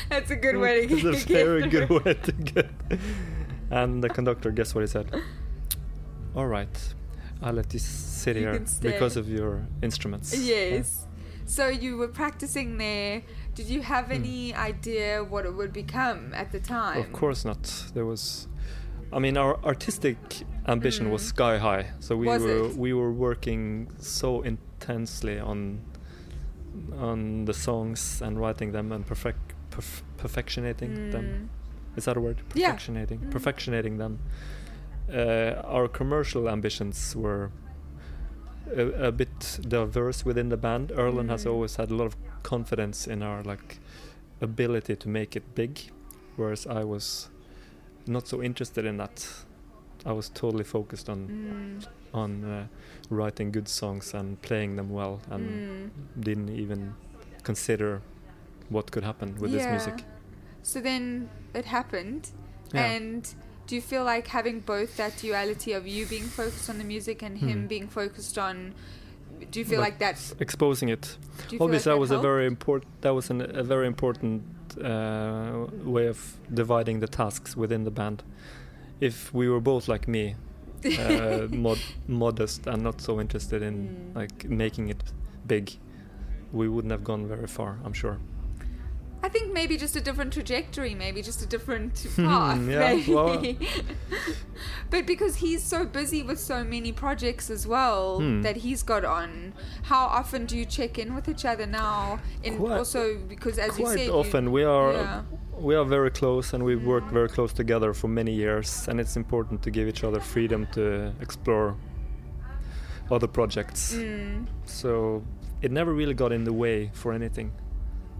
That's a good way to get a very good way to get. And the conductor, guess what he said? All right, I'll let you sit You here because of your instruments. Yes. So you were practicing there. Did you have Hmm. any idea what it would become at the time? Of course not. There was, I mean, our artistic ambition was sky high. So we Mm. Was were it? we were working so intensely on on the songs and writing them and perfect perf- perfectionating them. Mm. Is that a word? Yeah. Perfectionating. Mm. Perfectionating them. Uh, our commercial ambitions were a, a bit diverse within the band. Erlend has Mm. always had a lot of confidence in our like ability to make it big, whereas I was not so interested in that. I was totally focused on Mm. on uh, writing good songs and playing them well, and Mm. didn't even consider what could happen with this music. So then it happened. Yeah. And do you feel like having both that duality of you being focused on the music and him Hmm. being focused on do you feel like that exposing it. Feel like Obviously, that was a very important. That was an, a very important uh, way of dividing the tasks within the band. If we were both like me, uh, mod- modest and not so interested in Mm. like making it big, we wouldn't have gone very far. I'm sure. I think maybe just a different trajectory, maybe just a different path. Yeah, well- but because he's so busy with so many projects as well Hmm. that he's got on, how often do you check in with each other now? And Quite- also because, as you said, you- often, we are yeah. we are very close, and we've worked very close together for many years. And it's important to give each other freedom to explore other projects. Mm. So it never really got in the way for anything.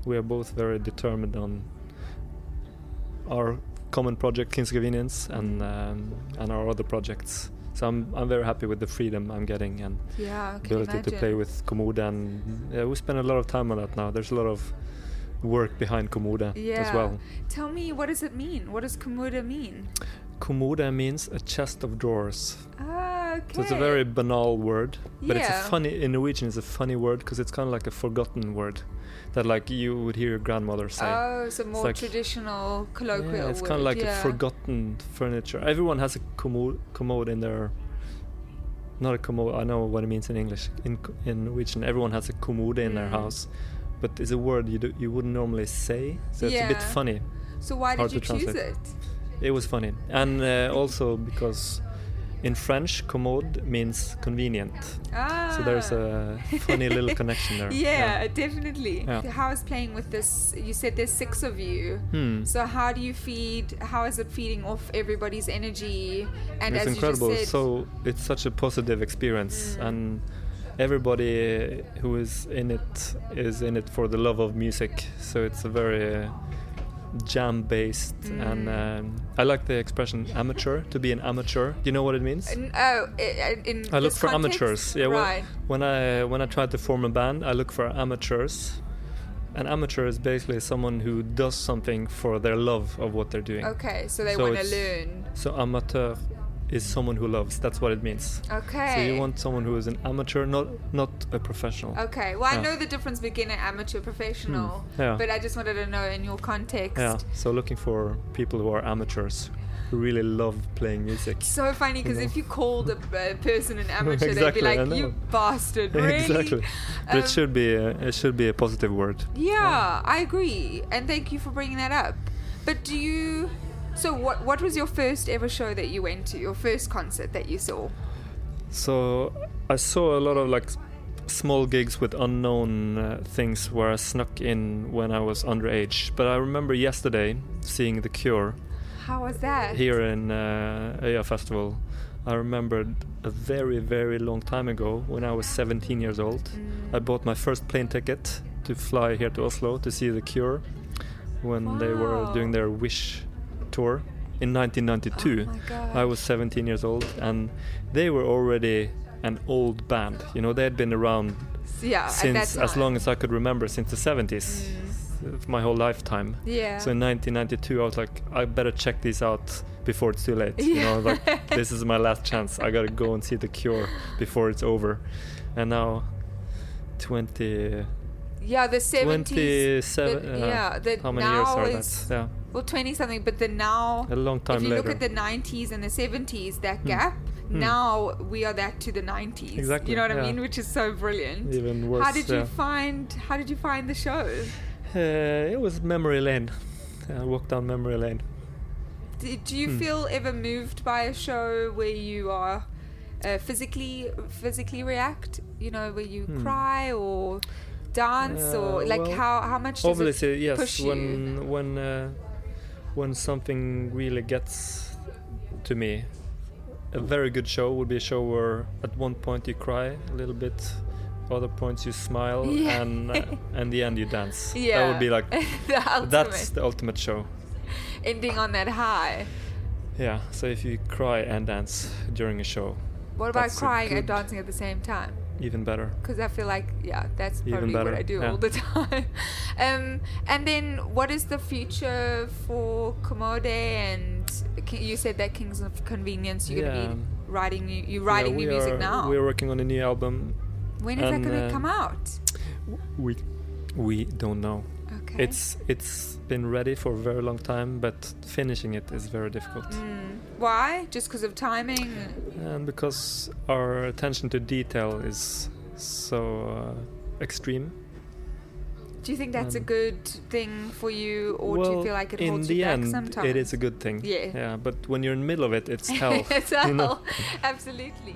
We are both very determined on our common project, King's Convenience, and um, and our other projects. So I'm I'm very happy with the freedom I'm getting and Yeah, ability to play with Kommode, and yeah, we spend a lot of time on that now. There's a lot of work behind Kommode Yeah. as well. Tell me, what does it mean? What does Kommode mean? Kommode means a chest of drawers. Ah, okay. So it's a very banal word, but it's a funny in Norwegian. It's a funny word because it's kind of like a forgotten word that like you would hear your grandmother say. Oh, It's more like- traditional colloquial. yeah, it's kind of like yeah. a forgotten furniture. Everyone has a commode, commode in their. Not a commode. I know what it means in English. In in Norwegian, everyone has a commode in their Mm. house, but it's a word you do, you wouldn't normally say. So it's a bit funny. So why did you to choose translate. it? It was funny, and uh, also because in French, commode means convenient. Ah. So there's a funny little connection there. Yeah, definitely. Yeah. How is playing with this? You said there's six of you. Hmm. So how do you feed? How is it feeding off everybody's energy? And it's as incredible. you just said, So it's such a positive experience, Mm. and everybody who is in it is in it for the love of music. So it's a very uh, jam-based, and Mm. um, I like the expression amateur. To be an amateur, do you know what it means? N- oh, i- in I look for context? amateurs. Yeah, when- right. when I when I try to form a band, I look for amateurs. An amateur is basically someone who does something for their love of what they're doing. Okay, so they So want to learn. So amateur is someone who loves. That's what it means. Okay. So you want someone who is an amateur, not not a professional. Okay, well, I Yeah. know the difference beginner, amateur, professional, Hmm, yeah. but I just wanted to know in your context. Yeah. So looking for people who are amateurs, who really love playing music. So funny because You know? if you called a, a person an amateur, they'd be like, "You bastard!" Really? exactly. But Um, it should be a, it should be a positive word. Yeah, I agree, and thank you for bringing that up. But do you? So what? What was your first ever show that you went to? Your first concert that you saw? So I saw a lot of like small gigs with unknown uh, things where I snuck in when I was underage. But I remember yesterday seeing The Cure How was that? here in uh, Øya Festival. I remembered a very, very long time ago when I was 17 years old. I bought my first plane ticket to fly here to Oslo to see The Cure when they were doing their Wish tour in 1992. Oh. I was 17 years old and they were already an old band. You know, they had been around Yeah, since as long as I could remember, since the 70s, of my whole lifetime. Yeah. So in 1992, I was like, I better check this out before it's too late. Yeah. You know, like this is my last chance. I gotta go and see The Cure before it's over. And now, 20. Yeah, the seventies. 27. uh, yeah, the how many now years are is that? Yeah. well twenty something, but the now. A long time if you later. look at the nineties and the seventies, that Hmm. gap. Hmm. Now we are that to the nineties. Exactly, You know what I mean? Which is so brilliant. Even worse. How did you find? How did you find the show? Uh, it was memory lane. I walked down memory lane. Did do you Hmm. feel ever moved by a show where you are uh, physically physically react? You know, where you Hmm. cry or dance or Uh, like well, how how much does Obviously, it yes. push you? when when uh, when something really gets to me, a very good show would be a show where at one point you cry a little bit, other points you smile, Yeah. and uh, and the end you dance. yeah That would be like The that's the ultimate show. ending on that high. Yeah. So if you cry and dance during a show, What about crying and dancing at the same time? Even better. Because I feel like, yeah, that's probably what I do yeah. all the time. um, and then, what is the future for Kommode? And you said that Kings of Convenience, you're Yeah. going to be writing new, you're writing we new music are- now. We're working on a new album. When is that going to uh, come out? We we don't know. Okay. It's it's been ready for a very long time, but finishing it is very difficult. Mm. Why? Just because of timing? And because our attention to detail is so uh, extreme. Do you think that's a Um, good thing for you, or do you feel like it holds the you back end, sometimes? it is a good thing. Yeah. Yeah, but when you're in the middle of it, it's hell. it's you hell. know? Absolutely.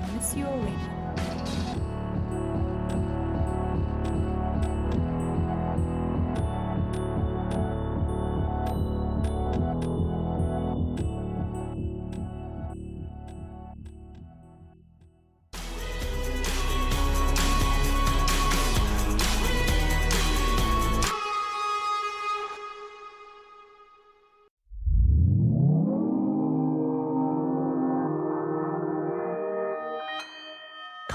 I miss you already.